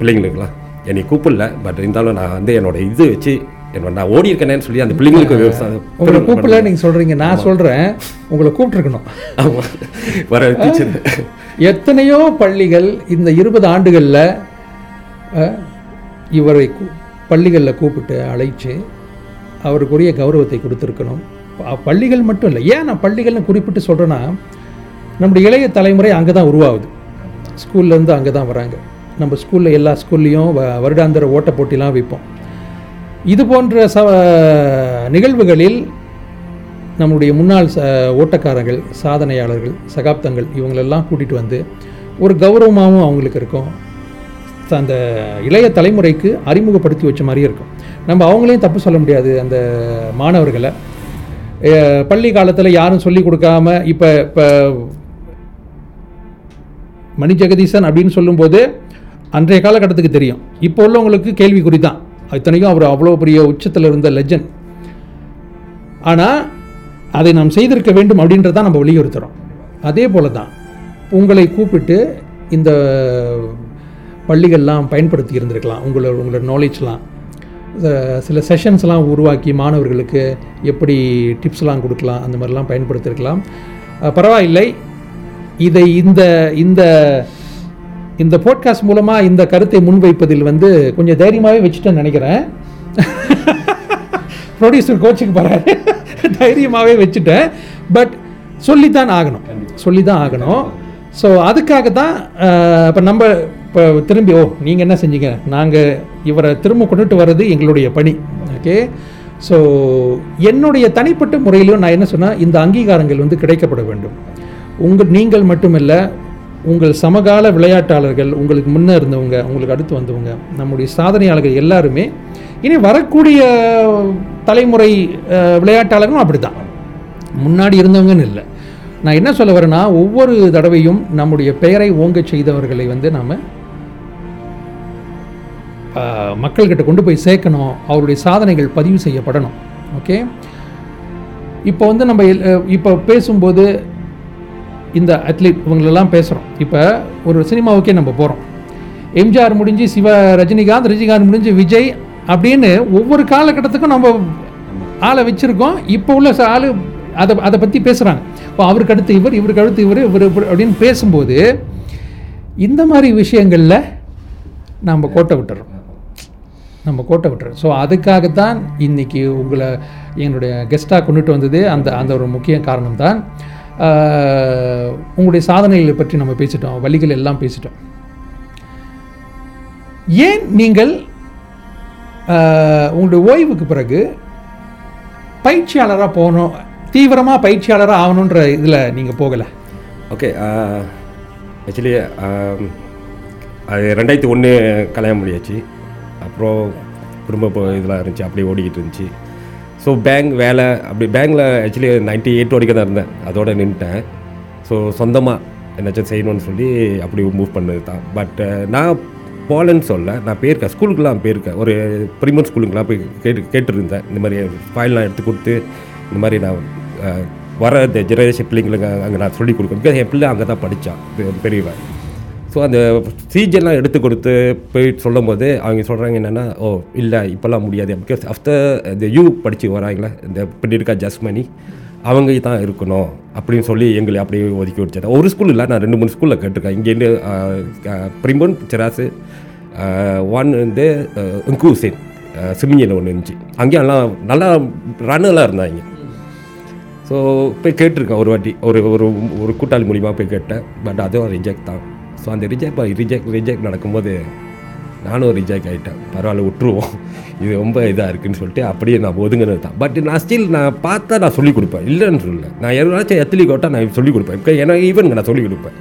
பிள்ளைங்களுக்குலாம். என்னை கூப்பிடல பட் இருந்தாலும் நான் வந்து என்னோட இது வச்சு என்னோட நான் ஓடி இருக்கேனேன்னு சொல்லி அந்த பிள்ளைங்களுக்கு விவசாயம் உங்களை கூப்பிடல நீங்கள் சொல்கிறீங்க நான் சொல்கிறேன் உங்களை கூப்பிட்ருக்கணும் ஆமாம் வர டீச்சர் எத்தனையோ பள்ளிகள் இந்த இருபது ஆண்டுகளில் இவரை கூ- பள்ளிகளில் கூப்பிட்டு அழைச்சி அவருக்குரிய கௌரவத்தை கொடுத்துருக்கணும். பள்ளிகள் மட்டும் இல்லை ஏன் நான் பள்ளிகள்னு குறிப்பிட்டு சொல்கிறேன்னா நம்முடைய இளைய தலைமுறை அங்கே தான் உருவாகுது. ஸ்கூல்லேருந்து அங்கே தான் வராங்க. நம்ம ஸ்கூலில் எல்லா ஸ்கூல்லையும் வ- வருடாந்திர ஓட்ட போட்டிலாம் வைப்போம். இது போன்ற ச நிகழ்வுகளில் நம்முடைய முன்னாள் ச ஓட்டக்காரர்கள் சாதனையாளர்கள் சகாப்தங்கள் இவங்களெல்லாம் கூட்டிகிட்டு வந்து ஒரு கௌரவமாகவும் அவங்களுக்கு இருக்கும். அந்த இளைய தலைமுறைக்கு அறிமுகப்படுத்தி வச்ச மாதிரியும் இருக்கும். நம்ம அவங்களையும் தப்பு சொல்ல முடியாது அந்த மாணவர்களை. பள்ளி காலத்தில் யாரும் சொல்லி கொடுக்காம இப்போ இப்போ மணி ஜெகதீசன் அப்படின்னு சொல்லும்போது அன்றைய காலகட்டத்துக்கு தெரியும். இப்போ உள்ளவங்களுக்கு கேள்விக்குறி தான் இத்தனைக்கும் அவர் அவ்வளோ பெரிய உச்சத்தில் இருந்த லெஜண்ட் ஆனால் அதை நாம் செய்திருக்க வேண்டும் அப்படின்றத நம்ம வலியுறுத்துகிறோம் அதே போல தான் உங்களை கூப்பிட்டு இந்த பள்ளிகள்லாம் பயன்படுத்தி இருந்திருக்கலாம் உங்களோட உங்களோட நாலேஜ்லாம் சில செஷன்ஸ்லாம் உருவாக்கி மாணவர்களுக்கு எப்படி டிப்ஸ்லாம் கொடுக்கலாம் அந்த மாதிரிலாம் பயன்படுத்தியிருக்கலாம் பரவாயில்லை. இதை இந்த இந்த இந்த போட்காஸ்ட் மூலமாக இந்த கருத்தை முன்வைப்பதில் வந்து கொஞ்சம் தைரியமாகவே வச்சுட்டேன்னு நினைக்கிறேன். ப்ரொடியூசர் கோச்சுக்கு போகிறாரு தைரியமாகவே வச்சுட்டேன். பட் சொல்லித்தான் ஆகணும். சொல்லி தான் ஆகணும். ஸோ அதுக்காக தான் இப்போ நம்ம இப்போ திரும்பி ஓ நீங்கள் என்ன செஞ்சீங்க? நாங்கள் இவரை திரும்ப கொண்டுட்டு வர்றது எங்களுடைய பணி. ஓகே? ஸோ என்னுடைய தனிப்பட்ட முறையிலும் நான் என்ன சொன்னால் இந்த அங்கீகாரங்கள் வந்து கிடைக்கப்பட வேண்டும். உங்கள் நீங்கள் மட்டுமல்ல உங்கள் சமகால விளையாட்டாளர்கள் உங்களுக்கு முன்னே இருந்தவங்க உங்களுக்கு அடுத்து வந்தவங்க நம்முடைய சாதனையாளர்கள் எல்லாருமே இனி வரக்கூடிய தலைமுறை விளையாட்டாளர்களும் அப்படி தான் முன்னாடி இருந்தவங்கன்னு இல்லை. நான் என்ன சொல்ல வரேன்னா ஒவ்வொரு தடவையும் நம்முடைய பெயரை ஓங்கச் செய்தவர்களை வந்து நாம் மக்கள்கிட்ட கொண்டு போய் சேர்க்கணும். அவருடைய சாதனைகள் பதிவு செய்யப்படணும். ஓகே? இப்போ வந்து நம்ம எல்- இப்போ பேசும்போது இந்த அத்லீட் இவங்களெல்லாம் பேசுகிறோம் இப்போ ஒரு சினிமாவுக்கே நம்ம போகிறோம் எம்ஜிஆர் முடிஞ்சு சிவ ரஜினிகாந்த் ரஜினிகாந்த் முடிஞ்சு விஜய் அப்படின்னு ஒவ்வொரு காலகட்டத்துக்கும் நம்ம ஆளை வச்சுருக்கோம். இப்போ உள்ள ஆள் அதை அதை பற்றி பேசுகிறாங்க இப்போ அவருக்கு அடுத்து இவர் இவருக்கு அடுத்து இவர் இவர் அப்படின்னு பேசும்போது இந்த மாதிரி விஷயங்களில் நம்ம கோட்டை விட்டுறோம். நம்ம கோட்டை விட்டுறோம். ஸோ அதுக்காகத்தான் இன்றைக்கி உங்களை என்னுடைய கெஸ்ட்டாக கொண்டுட்டு வந்தது அந்த அந்த ஒரு முக்கிய காரணம் தான் உங்களுடைய சாதனைகளை பற்றி நம்ம பேசிட்டோம். வழிகள் எல்லாம் பேசிட்டோம். ஏன் நீங்கள் உங்களுடைய ஓய்வுக்கு பிறகு பயிற்சியாளராக போகணும் தீவிரமாக பயிற்சியாளராக ஆகணுன்ற இதில் நீங்கள் போகலை. ஓகே ஆக்சுவலி uh, um, அது ரெண்டாயிரத்தி ஒன்று கல்யாணம் முடியாச்சு அப்புறம் குடும்ப இதெல்லாம் இருந்துச்சு அப்படியே ஓடிக்கிட்டு இருந்துச்சு. ஸோ பேங்க் வேலை அப்படி பேங்க்கில் ஆக்சுவலி நைன்ட்டி எயிட் வரைக்கும் தான் இருந்தேன். அதோட நின்ட்டேன் ஸோ சொந்தமாக என்னாச்சும் செய்யணும்னு சொல்லி அப்படி மூவ் பண்ணது தான் பட் uh, நான் போகலன்னு சொல்ல நான் போயிருக்கேன். ஸ்கூலுக்குலாம் போயிருக்கேன். ஒரு ப்ரிமர் ஸ்கூலுக்குலாம் போய் கேட்டு கேட்டுருந்தேன். இந்த மாதிரி ஃபைல்லாம் எடுத்து கொடுத்து இந்த மாதிரி நான் வர இந்த ஜெனரேஷன் பிள்ளைங்களுக்கு அங்கே நான் சொல்லிக் கொடுக்கணும். பிகாஸ் என் பிள்ளை அங்கே தான் படித்தான் பெரியவன். ஸோ அந்த சீஜன்லாம் எடுத்து கொடுத்து போய் சொல்லும் போது அவங்க சொல்கிறாங்க என்னென்னா ஓ இல்லை இப்போல்லாம் முடியாது. பிகாஸ் ஆஃப்டர் இந்த யூ படித்து வராங்களே இந்த பின்னாடி இருக்கா ஜஸ்மணி அவங்க தான் இருக்கணும் அப்படின்னு சொல்லி எங்களை அப்படியே ஒதுக்கி வச்சேன் ஒரு ஸ்கூல் இல்லை நான் ரெண்டு மூணு ஸ்கூலில் கேட்டிருக்கேன். இங்கேருந்து பிரிம்பன் சிராசு ஒன் வந்து இங்கு ஹுசேன் சிமிங்கியில் ஒன்று இருந்துச்சு. அங்கேயும் எல்லாம் நல்லா ரன்னெல்லாம் இருந்தாங்க. ஸோ போய் கேட்டிருக்கேன் ஒரு வாட்டி. ஒரு ஒரு ஒரு கூட்டாளி மூலியமாக போய் கேட்டேன். பட் அதுவும் ரிஜெக்ட் தான். ஸோ அந்த ரிஜெக்ட் ரிஜெக்ட் ரிஜெக்ட் நடக்கும்போது நானும் ரிஜெக்ட் ஆகிட்டேன் பரவாயில்ல விட்டுருவோம். இது ரொம்ப இதாக இருக்குன்னு சொல்லிட்டு அப்படியே நான் ஒதுங்கினது தான். பட் நான் ஸ்டில் நான் பார்த்தா நான் சொல்லிக் கொடுப்பேன். இல்லைன்னு சொல்லல. நான் யாராச்சும் எத்தலி கோட்டா நான் சொல்லிக் கொடுப்பேன். இப்போ எனக்கு ஈவன் நான் சொல்லிக் கொடுப்பேன்.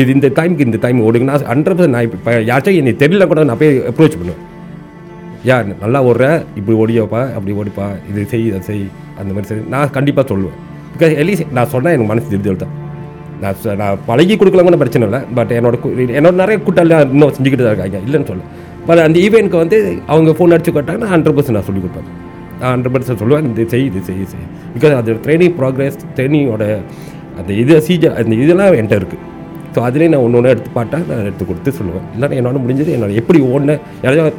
இது இந்த டைமுக்கு இந்த டைம் ஓடுங்க நான் ஹண்ட்ரட் பர்சன்ட் நான் இப்போ யாராச்சும் என்னை தெரியல கூட நான் போய் அப்ரோச் பண்ணுவேன். யார் நல்லா ஓடுற இப்படி ஓடியோப்பா அப்படி ஓடிப்பா இது செய் இதை செய் அந்த மாதிரி செய். நான் கண்டிப்பாக சொல்லுவேன். பிகாஸ் எலிஸ் நான் சொன்னால் எனக்கு மனசு திருப்தி தான் நான் சொ- நான் பழகி கொடுக்கலாம் கூட பிரச்சனை இல்லை. பட் என்னோட என்னோட நிறைய கூட்டாளி இன்னும் செஞ்சுக்கிட்டு தான் இருக்காங்க. இல்லைன்னு சொல்ல பட் அந்த ஈவெண்ட்க்கு வந்து அவங்க ஃபோன் அடிச்சு கேட்டாங்கன்னா ஹண்ட்ரட் பர்சன்ட் நான் சொல்லிக் கொடுப்பேன். நான் ஹண்ட்ரட் பர்சன்ட் சொல்லுவேன். இது செய் இது செய் செய். பிகாஸ் அது ட்ரைனிங் ப்ராக்ரஸ் ட்ரைனிங்கோட அந்த இது சீஜ அந்த இதெல்லாம் என்கிட்ட இருக்குது ஸோ அதுலேயே நான் ஒன்று ஒன்று எடுத்து பார்த்தா நான் எடுத்து கொடுத்து சொல்லுவேன். இல்லைன்னா என்னோட முடிஞ்சது என்னோட எப்படி ஓடின யாராவது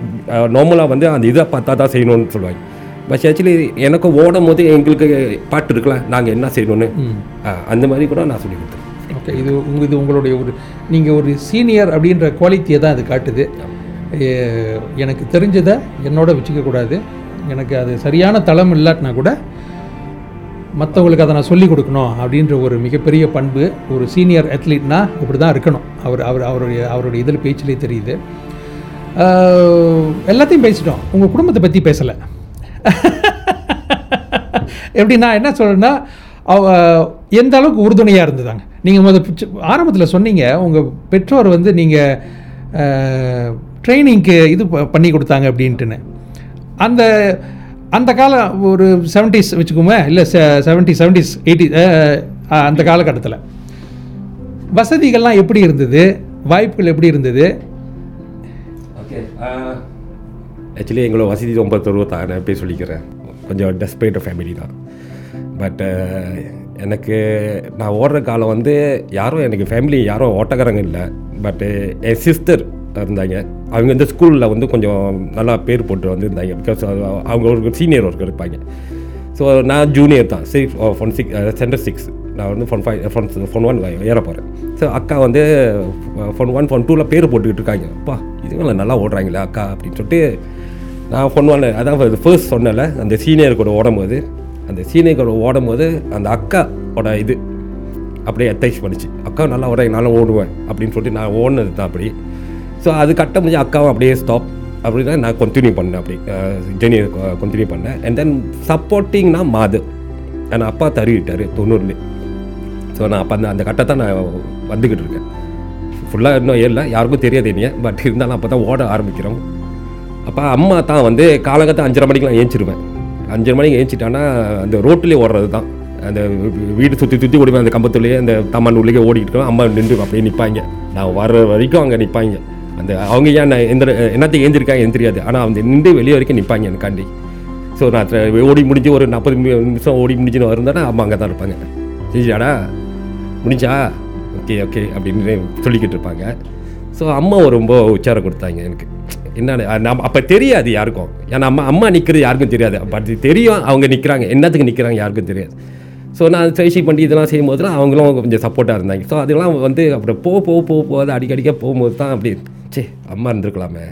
நார்மலாக வந்து அந்த இதை பார்த்தா தான் செய்யணும்னு சொல்லுவாங்க. பட் ஆக்சுவலி எனக்கு ஓடும் போது எங்களுக்கு பாட்டு இருக்குல்ல நாங்கள் என்ன செய்யணும்னு? அந்த மாதிரி கூட நான் சொல்லி கொடுத்தேன் ஓகே இது உங்கள் இது உங்களுடைய ஒரு நீங்கள் ஒரு சீனியர் அப்படின்ற குவாலிட்டியை தான் அது காட்டுது. எனக்கு தெரிஞ்சதை என்னோட வச்சுக்கக்கூடாது எனக்கு அது சரியான தளம் இல்லாட்டினா கூட மற்றவங்களுக்கு அதை நான் சொல்லிக் கொடுக்கணும் அப்படின்ற ஒரு மிகப்பெரிய பண்பு ஒரு சீனியர் அத்லீட்னா இப்படி தான் இருக்கணும். அவர் அவர் அவருடைய அவருடைய இதில் பேச்சிலே தெரியுது. எல்லாத்தையும் பேசிட்டோம். உங்கள் குடும்பத்தை பற்றி பேசலை. எப்படி நான் என்ன சொல்கிறேன்னா அவ எந்த அளவுக்கு உறுதுணையாக இருந்ததாங்க. நீங்கள் முத ஆரம்பத்தில் சொன்னீங்க உங்கள் பெற்றோர் வந்து நீங்கள் ட்ரைனிங்க்கு இது ப- பண்ணி கொடுத்தாங்க அப்படின்ட்டுன்னு. அந்த அந்த காலம் ஒரு செவன்டிஸ் வச்சுக்கோங்க இல்லை செவன்ட்டி செவன்டிஸ் எயிட்டி அந்த காலகட்டத்தில். வசதிகள்லாம் எப்படி இருந்தது? வாய்ப்புகள் எப்படி இருந்தது? ஓகே ஆக்சுவலி எங்களோட வசதி ரொம்ப தருவத்தான் நான் போய் சொல்லிக்கிறேன். கொஞ்சம் டெஸ்பைட் ஃபேமிலி தான். பட் எனக்கு நான் ஓடுற காலம் வந்து யாரும் எனக்கு ஃபேமிலி யாரும் ஓட்டக்காரங்க இல்லை. பட்டு என் சிஸ்டர் இருந்தாங்க. அவங்க வந்து ஸ்கூலில் வந்து கொஞ்சம் நல்லா பேர் போட்டு வந்திருந்தாங்க. பிகாஸ் அவங்க ஒரு சீனியர் ஒர்க்கர் இருப்பாங்க. ஸோ நான் ஜூனியர் தான். Six phone six center six நான் வந்து phone five phone phone one ஏற போகிறேன் ஸோ அக்கா வந்து ஃபோன் ஒன் ஃபோன் டூவில் பேர் போட்டுக்கிட்டு இருக்காங்க. அப்பா இதுவும் நல்லா ஓடுறாங்களே அக்கா அப்படின்னு சொல்லிட்டு நான் ஃபோன் ஒன் அதான் ஃபர்ஸ்ட் சொன்னல அந்த சீனியர் கூட ஓடும்போது அந்த சீனியர் ஓடும் ஓடும்போது அந்த அக்காவோட இது அப்படியே அட்டாச் பண்ணிச்சு. அக்கா நல்லா ஓட நல்லா ஓடுவேன் அப்படின்னு சொல்லிட்டு நான் ஓடினது தான் அப்படி. ஸோ அது கட்ட முடிஞ்சு அக்காவும் அப்படியே ஸ்டாப் அப்படின்னா நான் கண்டினியூ பண்ணேன் அப்படி. ஜெர்னி கண்டினியூ பண்ணேன். அண்ட் தென் சப்போர்ட்டிங்னா மாது. என் அப்பா தருவிட்டார் தொண்ணூறுலேயே ஸோ நான் அப்போ அந்த அந்த கட்டத்தை நான் வந்துக்கிட்டு இருக்கேன். ஃபுல்லாக இன்னும் ஏறல. யாருக்கும் தெரியாது என்னைய. பட் இருந்தாலும் அப்போ தான் ஓட ஆரம்பிக்கிறோம். அப்போ அம்மா தான் வந்து காலங்கத்தை அஞ்சரை மணிக்கெலாம் ஏஞ்சிருவேன். அஞ்சரை மணிக்கு ஏஞ்சிட்டான்னா அந்த ரோட்டிலே ஓடுறது தான். அந்த வீடு சுற்றி சுற்றி ஓடுவேன் அந்த கம்பத்துலேயே அந்த தம்மன் உள்ளே ஓடிக்கிட்டு இருக்கோம் அம்மா நின்று அப்படியே நிற்பாங்க நான் வர்ற வரைக்கும் அங்கே நிற்பாங்க அந்த அவங்க ஏன் நான் எந்த என்னத்துக்கு ஏந்திருக்காங்க ஏன் தெரியாது. ஆனால் அந்த நின்று வெளியே வரைக்கும் நிற்பாங்க எனக்காண்டி ஸோ நான் ஓடி முடிஞ்சு ஒரு நாற்பது நிமிஷம் ஓடி முடிஞ்சுன்னு வருந்தேன்னா அம்மா அங்கே தான் இருப்பாங்க. செஞ்சாடா முடிஞ்சா? ஓகே ஓகே அப்படின்னு சொல்லிக்கிட்டு இருப்பாங்க. ஸோ அம்மா ரொம்ப உச்சாரம் கொடுத்தாங்க எனக்கு. என்ன நம்ம அப்போ தெரியாது யாருக்கும். ஏன்னா அம்மா அம்மா நிற்கிறது யாருக்கும் தெரியாது. பட் தெரியும் அவங்க நிற்கிறாங்க என்னத்துக்கு நிற்கிறாங்க யாருக்கும் தெரியாது. ஸோ நான் பேசி பண்ணி இதெல்லாம் செய்யும்போதுலாம் அவங்களும் கொஞ்சம் சப்போர்ட்டாக இருந்தாங்க. ஸோ அதெல்லாம் வந்து அப்புறம் போக போக போக போகாது அடிக்கடிக்க போகும்போது தான் அப்படி சே அம்மா இருந்திருக்கலாமே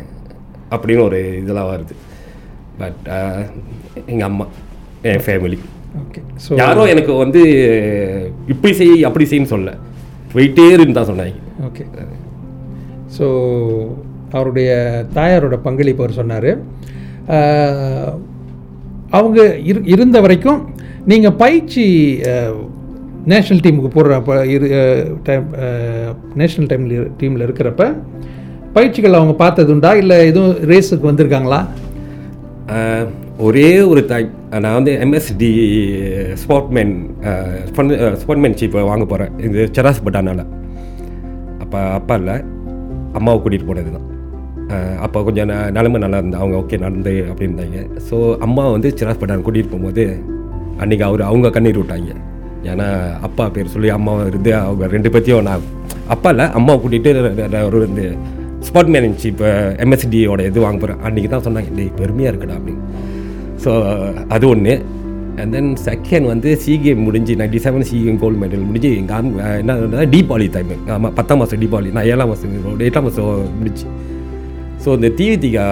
அப்படின்னு ஒரு இதெல்லாம் வருது. பட் எங்கள் அம்மா என் ஃபேமிலி ஓகே ஸோ யாரும் எனக்கு வந்து இப்படி செய் அப்படி செய்யன்னு சொல்ல போயிட்டே இருந்து தான் சொன்னாங்க. ஓகே ஸோ அவருடைய தாயாரோட பங்களிப்பு அவர் சொன்னார். அவங்க இரு இருந்த வரைக்கும் நீங்கள் பயிற்சி நேஷ்னல் டீமுக்கு போடுற இரு டைம் நேஷ்னல் டைமில் டீமில் இருக்கிறப்ப பயிற்சிகள் அவங்க பார்த்ததுண்டா இல்லை எதுவும் ரேஸுக்கு வந்திருக்காங்களா? ஒரே ஒரு தாய் நான் வந்து எம்எஸ்டி ஸ்போர்ட்மேன் ஸ்போர்ட்மேன்ஷிப் வாங்க போகிறேன் இது செராஸ் பட்டானால. அப்போ அப்பா இல்லை அம்மாவை கூட்டிகிட்டு போனது தான் அப்போ கொஞ்சம் ந- நிலமை நல்லா இருந்தா அவங்க ஓகே நடந்து அப்படி இருந்தாங்க ஸோ அம்மா வந்து சிராஸ்பட்டான் கூட்டிகிட்டு போகும்போது அன்றைக்கி அவர் அவங்க கண்ணீர் விட்டாங்க. ஏன்னா அப்பா பேர் சொல்லி அம்மாவும் இருந்து அவங்க ரெண்டு பேர்த்தையும் நான் அப்பா இல்லை அம்மாவை கூட்டிகிட்டு ஒரு இந்த இப்போ எம்எஸ்டியோட இது வாங்க போகிறேன் அன்றைக்கி தான் சொன்னாங்க டேய் பெருமையாக இருக்குடா அப்படின்னு. ஸோ அது ஒன்று அண்ட் தென் செகண்ட் வந்து சி கேம் முடிஞ்சு ninety seven sea game gold medal முடிஞ்சு எங்கள் என்ன தீபாவளி டைம் ஆமாம் பத்தாம் மாதம் தீபாவளி நான் ஏழாம் மாதம் எட்டாம் மாதம் முடிச்சு ஸோ இந்த தீவித்திகா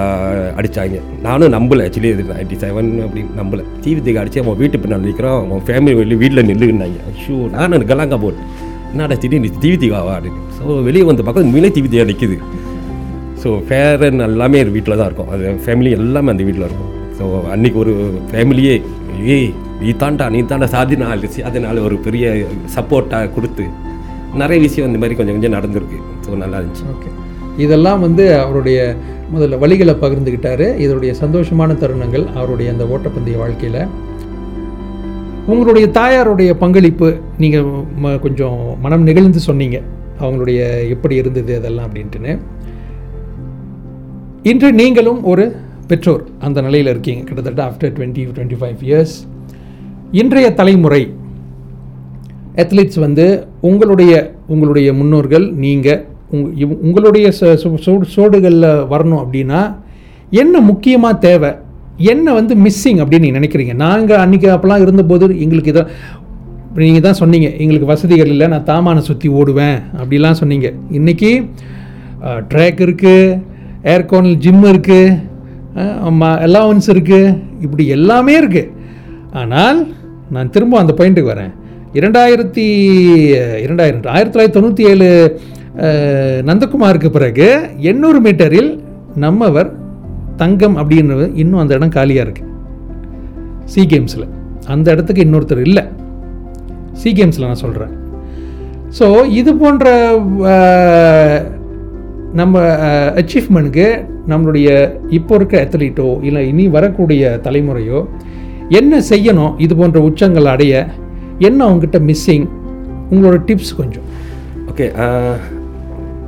அடித்தாங்க நானும் நம்பலை ஆக்சுவலி இது நைன்டி செவன் அப்படின்னு நம்பலை. தீவித்திகா அடித்து அவன் வீட்டு பின்னால் நிற்கிறான் அவன் ஃபேமிலி வெளியே வீட்டில் நில்லுன்னாங்க. ஷூ நான் கலாங்கா போட்டு என்னடா திடீர்னு தீவித்திகாவா அப்படின்னு. ஸோ வெளியே வந்து பார்க்க மீனே தீவித்திகா நிற்கிது ஸோ ஃபேரன் எல்லாமே வீட்டில் தான் இருக்கும். அது ஃபேமிலி எல்லாமே அந்த வீட்டில் இருக்கும். ஸோ அன்னைக்கு ஒரு ஃபேமிலியே ஏய் நீ தாண்டா நீ தாண்டா சாதினாள் அதனால் ஒரு பெரிய சப்போர்ட்டாக கொடுத்து நிறைய விஷயம் இந்த மாதிரி கொஞ்சம் கொஞ்சம் நடந்திருக்கு. ஸோ நல்லா இருந்துச்சு. ஓகே இதெல்லாம் வந்து அவருடைய முதல்ல வழிகளை பகிர்ந்துக்கிட்டாரு இதனுடைய சந்தோஷமான தருணங்கள் அவருடைய அந்த ஓட்டப்பந்தய வாழ்க்கையில். உங்களுடைய தாயாருடைய பங்களிப்பு நீங்கள் கொஞ்சம் மனம் நெகிழ்ந்து சொன்னீங்க. அவங்களுடைய எப்படி இருந்தது அதெல்லாம் அப்படின்ட்டுன்னு. இன்று நீங்களும் ஒரு பெற்றோர் அந்த நிலையில் இருக்கீங்க. கிட்டத்தட்ட after twenty twenty five years இன்றைய தலைமுறை அத்லீட்ஸ் வந்து உங்களுடைய உங்களுடைய முன்னோர்கள் நீங்கள் உங் உங்களுடைய சு- சோடு சோடுகளில் வரணும் அப்படின்னா என்ன முக்கியமாக தேவை? என்ன வந்து மிஸ்ஸிங் அப்படின்னு நீங்கள் நினைக்கிறீங்க? நாங்கள் அன்றைக்கி அப்போலாம் இருந்தபோது எங்களுக்கு இதை நீங்கள் தான் சொன்னீங்க எங்களுக்கு வசதிகள் இல்லை நான் தாமான சுற்றி ஓடுவேன் அப்படிலாம் சொன்னீங்க. இன்றைக்கி ட்ராக் இருக்குது ஏர்கானில் ஜிம் இருக்குது அலவன்ஸ் இருக்குது இப்படி எல்லாமே இருக்குது ஆனால் நான் திரும்ப அந்த பாயிண்ட்டுக்கு வரேன். இரண்டாயிரத்தி இரண்டாயிரம் ஆயிரத்தி தொள்ளாயிரத்தி தொண்ணூற்றி ஏழு நந்தகுமாருக்கு பிறகு எண்ணூறு மீட்டரில் நம்மவர் தங்கம் அப்படின்றது இன்னும் அந்த இடம் காலியாக இருக்குது சி கேம்ஸில் அந்த இடத்துக்கு இன்னொருத்தர் இல்லை. சி கேம்ஸில் நான் சொல்கிறேன் ஸோ இது போன்ற நம்ம அச்சீவ்மெண்ட்டுக்கு நம்மளுடைய இப்போ இருக்க அத்லீட்டோ இல்லை இனி வரக்கூடிய தலைமுறையோ என்ன செய்யணும் இது போன்ற உச்சங்கள் அடைய என்ன அவங்ககிட்ட மிஸ்ஸிங் உங்களோட டிப்ஸ் கொஞ்சம். ஓகே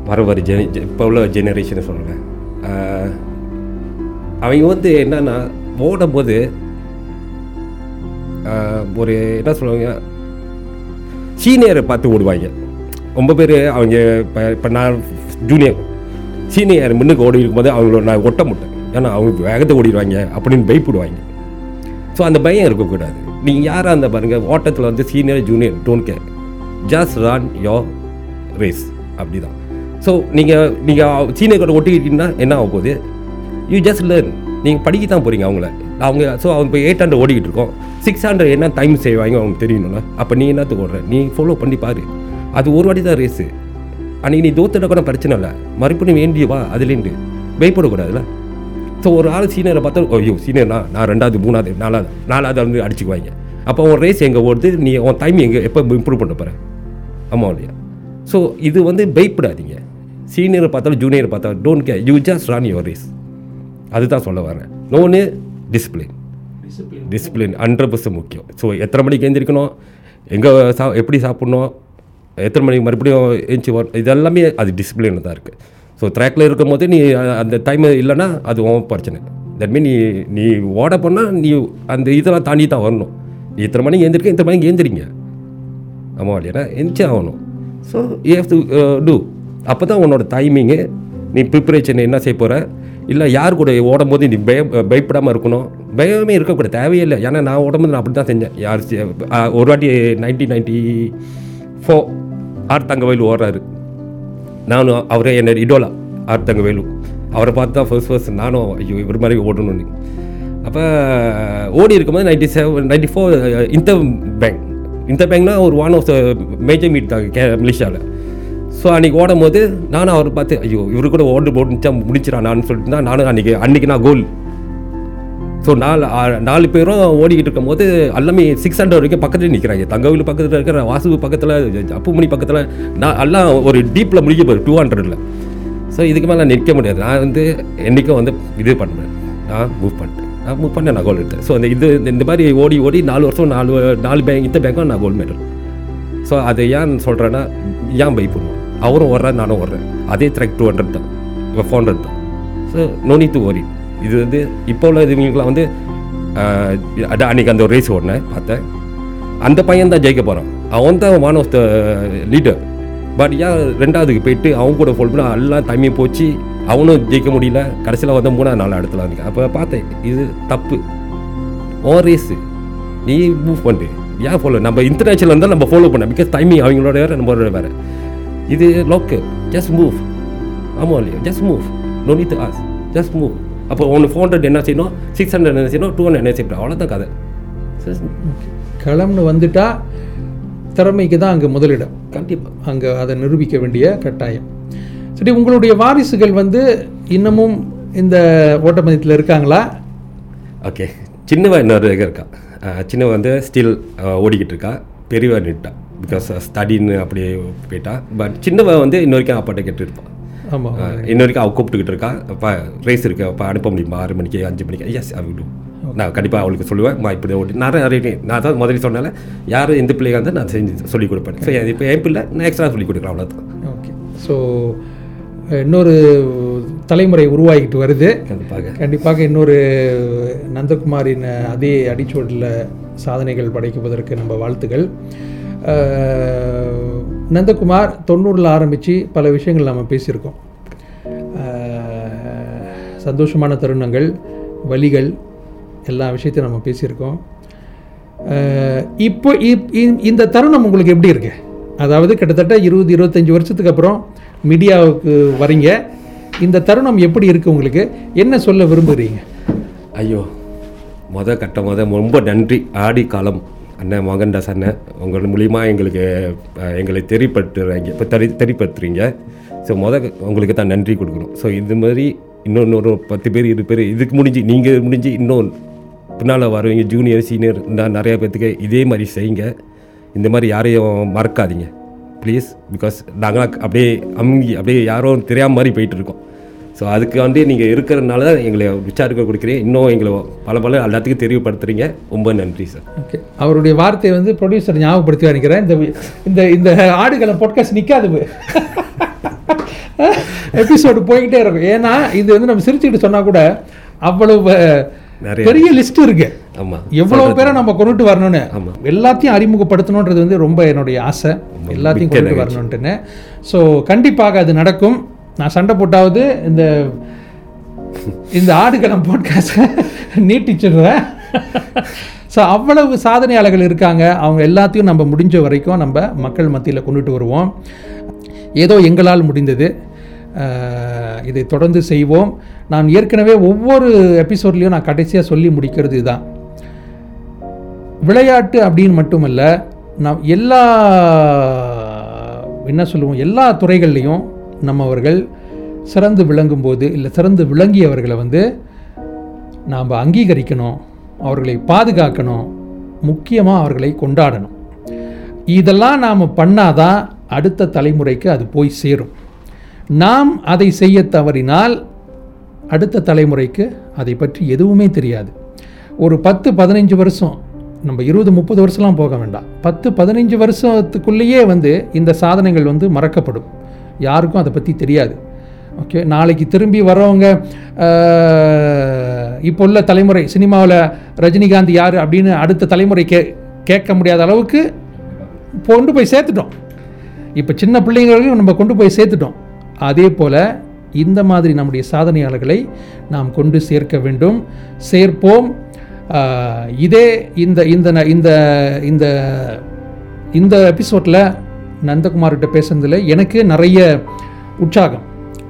வர வர ஜெனி இப்போ உள்ள ஜெனரேஷனை சொல்கிறேன் அவங்க வந்து என்னென்னா ஓடும்போது ஒரு என்ன சொல்லுவாங்க சீனியரை பார்த்து ஓடுவாங்க. ரொம்ப பேர் அவங்க இப்போ இப்போ நான் ஜூனியர் சீனியர் முன்னுக்கு ஓடி இருக்கும்போது அவங்களோட நான் ஒட்ட முட்டேன். ஏன்னா அவங்க வேகத்தை ஓடிடுவாங்க அப்படின்னு பயப்படுவாங்க. ஸோ அந்த பயம் இருக்கக்கூடாது. நீங்கள் யாராக இருந்தால் பாருங்கள் ஓட்டத்தில் வந்து senior junior don't care just run your race அப்படி தான் ஸோ நீங்கள் நீங்கள் சீனியர் கூட ஒட்டிக்கிட்டீங்கன்னா என்ன ஆக போகுது? யூ ஜஸ்ட் லேர்ன் நீங்கள் படிக்க தான் போகிறீங்க அவங்கள. அவங்க ஸோ அவங்க இப்போ எயிட் ஹண்ட்ரட் ஓடிக்கிட்டு இருக்கோம். சிக்ஸ் ஹண்ட்ரட் என்ன டைம் செய்வாங்க அவங்க தெரியணும்னா அப்போ நீ என்னத்துக்கு ஓடுற? நீ ஃபாலோ பண்ணி பாரு. அது ஒரு வாட்டி தான் ரேஸு அன்றைக்கி நீ தோத்துட்ட கூட பிரச்சனை இல்லை. மறுபடியும் வேண்டியவா அதுலேருந்து பயப்படக்கூடாதுல்ல ஸோ ஒரு ஆள் சீனியரை பார்த்தா ஐயோ சீனியர்னா நான் ரெண்டாவது மூணாவது நாலாவது நாலாவது வந்து அடிச்சுக்குவாங்க. அப்போ உன் ரேஸ் எங்கே ஓடுது? நீ உன் டைம் எங்கே எப்போ இம்ப்ரூவ் பண்ண போகிற ஆமாம் இல்லையா ஸோ இது வந்து பயப்படாதீங்க. சீனியரை பார்த்தாலும் ஜூனியரை பார்த்தாலும் don't care you just run your race அதுதான் சொல்ல வரேன். இன்னொன்று டிசிப்ளின் டிசிப்ளின் ஹண்ட்ரட் பர்சன்ட் முக்கியம். ஸோ எத்தனை மணிக்கு எழுந்திரிக்கணும் எங்கே சா எப்படி சாப்பிட்ணும்? எத்தனை மணிக்கு மறுபடியும் எழுந்துச்சி வரும் இது எல்லாமே அது டிசிப்ளினில் தான் இருக்குது ஸோ ட்ராக்கில் இருக்கும் போது நீ அந்த டைம் இல்லைன்னா அது உன் பிரச்சனை. தட் மீன் நீ நீ ஓட போனால் நீ அந்த இதெல்லாம் தாண்டி தான் வரணும். நீ இத்தனை மணிக்கு எழுந்திருக்க இத்தனை மணிக்கு எழுந்திரிங்க ஆமாம் இல்லையா? எந்திரிச்சே ஆகணும். So you have to do அப்போ தான் உன்னோட டைமிங்கு நீ ப்ரிப்பரேஷன் என்ன செய்ய போகிற இல்லை யார் கூட ஓடும் போது நீ பய பயப்படாமல் இருக்கணும்? பயமே இருக்கக்கூடாது தேவையே இல்லை ஏன்னா நான் ஓடும்போது நான் அப்படி தான் செஞ்சேன். யார் ஒரு வாட்டி nineteen ninety four R Thangavelu ஓடுறாரு. நானும் அவரே என்ன இடோலா ஆர் தங்கவேலு அவரை பார்த்து தான் ஃபர்ஸ்ட் ஃபர்ஸ்ட் நானும் ஐயோ இவர் மாதிரி ஓடணும்னு. அப்போ ஓடி இருக்கும்போது ninety seven ninety four inter bank இந்த பேங்க்னால் ஒரு one of the major meet தான் கே மலேசியாவில் ஸோ அன்றைக்கி ஓடும் போது நானும் அவரை பார்த்து ஐயோ இவரு கூட ஓடு போட்டுச்சா முடிச்சிடா நான் சொல்லிட்டு தான் நானும் அன்றைக்கி அன்றைக்கி நான் கோல் ஸோ நாலு நாலு பேரும் ஓடிக்கிட்டு இருக்கும்போது எல்லாமே சிக்ஸ் ஹண்ட்ரட் வரைக்கும் பக்கத்தில் நிற்கிறாங்க தங்கவில் பக்கத்தில் இருக்கிற வாசு பக்கத்தில் அப்புமணி பக்கத்தில் நான் எல்லாம் ஒரு டீப்பில் முடிக்க போயிரு டூ ஹண்ட்ரடில் ஸோ இதுக்கு மேலே நிற்க முடியாது. நான் வந்து என்றைக்கும் வந்து இது பண்ணுறேன் நான் மூவ் பண்ணிட்டேன். நான் மூவ் பண்ணேன் நான் கோல் எடுத்தேன். ஸோ அந்த இது இந்த- இந்த மாதிரி ஓடி ஓடி நாலு வருஷம் நாலு நாலு பேங்க் இந்த பேங்க்கும் நான் கோல்டு மெடல் ஸோ அதை ஏன் சொல்கிறேன்னா ஏன் பை பண்ணுவோம் அவரும் ஓடுறாரு நானும் ஓடுறேன் அதே ட்ரெக் டூ ஹண்ட்ரட் தான். ஃபோர் ஹண்ட்ரட் தான். So no need to worry இது வந்து இப்போ உள்ள இதுவங்களுக்குலாம் வந்து அதான் அன்றைக்கி அந்த ரேஸ் ஓடினேன் பார்த்தேன். அந்த பையன் தான் ஜெயிக்க போகிறான் அவன் தான் one of the leader but ஏன் ரெண்டாவதுக்கு போயிட்டு அவன் கூட ஃபோல் பண்ண எல்லாம் தம்மி போச்சு. அவனும் ஜெயிக்க முடியல. கடைசியில் வந்து மூணாவது நாலு இடத்துல வந்து அப்போ பார்த்தேன் இது தப்பு. ஓ ரேஸு நீ மூவ் பண்ணு ஏன் ஃபாலோ நம்ம இன்டர்நேஷனல் இருந்தால் நம்ம ஃபாலோ பண்ண பிகாஸ் டைமிங் அவங்களோட வேறு நம்மளோட வேறு. இது லோக்கல் ஜஸ்ட் மூவ் ஆமாம் இல்லையா? Just move no need as just move அப்போ ஒன்று ஃபோர் ஹண்ட்ரட் என்ன செய்யணும்? சிக்ஸ் ஹண்ட்ரட் என்ன செய்யணும்? டூ ஹண்ட்ரட் என்ன செய்யணும்? அவ்வளோதான் கதை. களம்னு வந்துட்டா திறமைக்கு தான் அங்கே முதலிடம். கண்டிப்பாக அங்கே அதை நிரூபிக்க வேண்டிய கட்டாயம். சரி உங்களுடைய வாரிசுகள் வந்து இன்னமும் இந்த ஓட்டப்பந்தயத்தில் இருக்காங்களா? ஓகே சின்னவ இன்னொரு இருக்கா. அஹ் சின்னவ வந்து ஸ்டில் ஓடிக்கிட்டு இருக்கா. பெரியவ நிட்டா. பிகாஸ் ஸ்டடின்னு அப்படியே போயிட்டா. பட் சின்னவ வந்து இன்ன வரைக்கும் அப்பாட்ட கேட்டு இருப்பான் ஆமாம் இன்ன வரைக்கும் அவள் கூப்பிட்டுக்கிட்டு இருக்கா. அப்பா ரேஸ் இருக்கு. அப்பா அனுப்ப முடியுமா? ஆறு மணிக்கு அஞ்சு மணிக்கு? எஸ் வில் நான் கண்டிப்பாக அவளுக்கு சொல்லுவேன். மா இப்படி ஓட்டி நிறைய நிறைய நான் தான் முதல்ல சொன்னால யார் எந்த பிள்ளைங்க இருந்தால் நான் செஞ்சு சொல்லிக் கொடுப்பேன். ஸோ இப்போ என் பிள்ளை நான் எக்ஸ்ட்ரா சொல்லிக் கொடுக்குறேன் அவ்வளோதான் ஓகே ஸோ இன்னொரு தலைமுறை உருவாகிட்டு வருது. கண்டிப்பாக. கண்டிப்பாக இன்னொரு நந்தகுமாரின் அதே அடிச்சுவடில் சாதனைகள் படைக்குவதற்கு நம்ம வாழ்த்துகள் அஹ், நந்தகுமார் தொண்ணூறில் ஆரம்பித்து பல விஷயங்கள் நம்ம பேசியிருக்கோம். சந்தோஷமான தருணங்கள் வழிகள் எல்லா விஷயத்தையும் நம்ம பேசியிருக்கோம். இப்போ இப்- இந்த தருணம் உங்களுக்கு எப்படி இருக்கு? அதாவது கிட்டத்தட்ட இருபது இருபத்தஞ்சி வருஷத்துக்கு அப்புறம் மீடியாவுக்கு வரீங்க. இந்த தருணம் எப்படி இருக்கு உங்களுக்கு? என்ன சொல்ல விரும்புகிறீங்க ஐயோ மொதல் கட்ட மொதல் ரொம்ப நன்றி. ஆடி காலம். அண்ணன் மோகன்தாஸ் அண்ணன் உங்கள் மூலிமா எங்களுக்கு எங்களை தெரியப்படுத்துறீங்க. இப்போ தெரி தெரிப்படுத்துறீங்க ஸோ முத உங்களுக்கு தான் நன்றி கொடுக்கணும். ஸோ இது மாதிரி இன்னொன்று ஒரு பத்து பேர் இரு பேர் இதுக்கு முடிஞ்சு நீங்கள் முடிஞ்சு இன்னும் பின்னால் வருவீங்க. ஜூனியர் சீனியர் இந்த நிறையா பேர்த்துக்கு இதே மாதிரி செய்யுங்க. இந்த மாதிரி யாரையும் மறக்காதீங்க. ப்ளீஸ் பிகாஸ் நாங்களாம் அப்படியே அமுங்கி அப்படியே யாரும் தெரியாம மாதிரி போயிட்டுருக்கோம் ஸோ அதுக்கு வந்து நீங்கள் இருக்கிறதுனால தான் எங்களை விசாரிக்க கொடுக்குறீங்க. இன்னும் எங்களை பல பல எல்லாத்துக்கும் தெரியப்படுத்துறீங்க. ரொம்ப நன்றி சார் ஓகே அவருடைய வார்த்தையை வந்து ப்ரொடியூசர் ஞாபகப்படுத்தி நினைக்கிறேன். இந்த இந்த இந்த ஆடுகளம் பாட்காஸ்ட் நிற்காது எபிசோடு போய்கிட்டே இருக்கும். ஏன்னா இது வந்து நம்ம சிரிச்சுக்கிட்டு சொன்னா கூட அவ்வளவு நிறைய. பெரிய லிஸ்ட் இருக்கு. ஆமாம் எவ்வளவு பேரை நம்ம கொண்டுட்டு வரணும்னு. எல்லாத்தையும் அறிமுகப்படுத்தணுன்றது வந்து ரொம்ப என்னுடைய ஆசை. எல்லாத்தையும் கொண்டுட்டு வரணுன்ட்டுன்னு. ஸோ கண்டிப்பாக அது நடக்கும். நான் சண்டை போட்டாவது இந்த இந்த ஆடுகளம் பாட்காஸ்ட்டை நீட்டிச்சிடுறேன் ஸோ அவ்வளவு சாதனையாளர்கள் இருக்காங்க. அவங்க எல்லாத்தையும் நம்ம முடிஞ்ச வரைக்கும் நம்ம மக்கள் மத்தியில் கொண்டுட்டு வருவோம். ஏதோ எங்களால் முடிந்தது. இதை தொடர்ந்து செய்வோம். நான் ஏற்கனவே ஒவ்வொரு எபிசோட்லேயும் நான் கடைசியாக சொல்லி முடிக்கிறது இதுதான். விளையாட்டு அப்படின்னு மட்டுமல்ல நான் எல்லா என்ன சொல்லுவோம் எல்லா துறைகள்லையும் நம்மவர்கள் சிறந்து விளங்கும்போது இல்லை சிறந்து விளங்கியவர்களை வந்து நாம் அங்கீகரிக்கணும் அவர்களை பாதுகாக்கணும் முக்கியமாக அவர்களை கொண்டாடணும். இதெல்லாம் நாம் பண்ணாதான் அடுத்த தலைமுறைக்கு அது போய் சேரும். நாம் அதை செய்ய தவறினால் அடுத்த தலைமுறைக்கு அதை பற்றி எதுவுமே தெரியாது. ஒரு பத்து பதினஞ்சு வருஷம் நம்ம இருபது முப்பது வருஷம்லாம் போக வேண்டாம். பத்து பதினஞ்சு வருஷத்துக்குள்ளேயே வந்து இந்த சாதனைகள் வந்து மறக்கப்படும். யாருக்கும் அதை பற்றி தெரியாது. ஓகே நாளைக்கு திரும்பி வரவங்க இப்போ உள்ள தலைமுறை சினிமாவில் ரஜினிகாந்த் யார் அப்படின்னு அடுத்த தலைமுறை கே கேட்க முடியாத அளவுக்கு கொண்டு போய் சேர்த்துட்டோம். இப்போ சின்ன பிள்ளைங்களையும் நம்ம கொண்டு போய் சேர்த்துட்டோம். அதே போல் இந்த மாதிரி நம்முடைய சாதனையாளர்களை நாம் கொண்டு சேர்க்க வேண்டும். சேர்ப்போம். இதே இந்த இந்த ந- இந்த இந்த இந்த எபிசோடில் நந்தகுமார்கிட்ட பேசுனதில் எனக்கு நிறைய உற்சாகம்.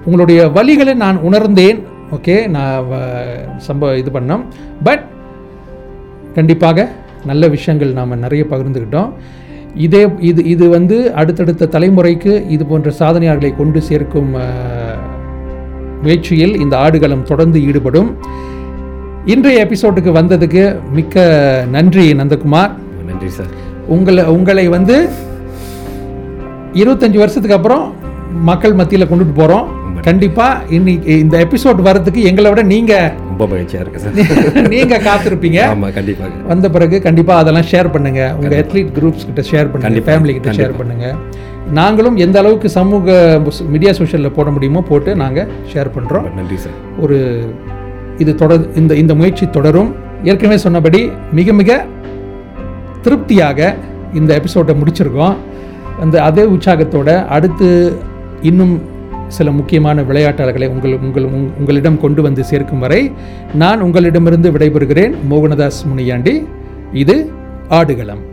உங்களுடைய வழிகளை நான் உணர்ந்தேன். ஓகே நான் வ- சம்ப இது பண்ணோம். பட் கண்டிப்பாக நல்ல விஷயங்கள் நாம் நிறைய பகிர்ந்துக்கிட்டோம். இதே இது இது வந்து அடுத்தடுத்த தலைமுறைக்கு இது போன்ற சாதனையாளர்களை கொண்டு சேர்க்கும் முயற்சியில் இந்த ஆடுகளம் தொடர்ந்து ஈடுபடும். இன்றைய எபிசோடுக்கு வந்ததுக்கு மிக்க நன்றி நந்தகுமார். நன்றி சார். உங்களை உங்களை வந்து இருபத்தஞ்சி வருஷத்துக்கு அப்புறம் மக்கள் மத்தியில் கொண்டுட்டு போகிறோம் கண்டிப்பாக இன்னைக்கு இந்த எபிசோட் வர்றதுக்கு எங்களை விட நீங்கள் ரொம்ப மகிழ்ச்சியாக இருக்கு சார். நீங்கள் காத்திருப்பீங்க. ஆமாம் கண்டிப்பாக வந்த பிறகு கண்டிப்பாக அதெல்லாம் ஷேர் பண்ணுங்க. உங்கள் அத்லீட் குரூப்ஸ் கிட்ட ஷேர் பண்ணுங்க. கண்டிப்பா, ஃபேமிலி கிட்ட ஷேர் பண்ணுங்க. நாங்களும் எந்த அளவுக்கு சமூக மீடியா சோஷியலில் போட முடியுமோ போட்டு நாங்கள் ஷேர் பண்ணுறோம் நன்றி சார். ஒரு இது தொடர் இந்த இந்த முயற்சி தொடரும். ஏற்கனவே சொன்னபடி மிக மிக திருப்தியாக இந்த எபிசோட்டை முடிச்சிருக்கோம். அந்த அதே உற்சாகத்தோட அடுத்து இன்னும் சில முக்கியமான விளையாட்டாளர்களை உங்கள் உங்கள் உங்- உங்களிடம் கொண்டு வந்து சேர்க்கும் வரை நான் உங்களிடமிருந்து விடைபெறுகிறேன் மோகனதாஸ் முனியாண்டி. இது ஆடுகளம்.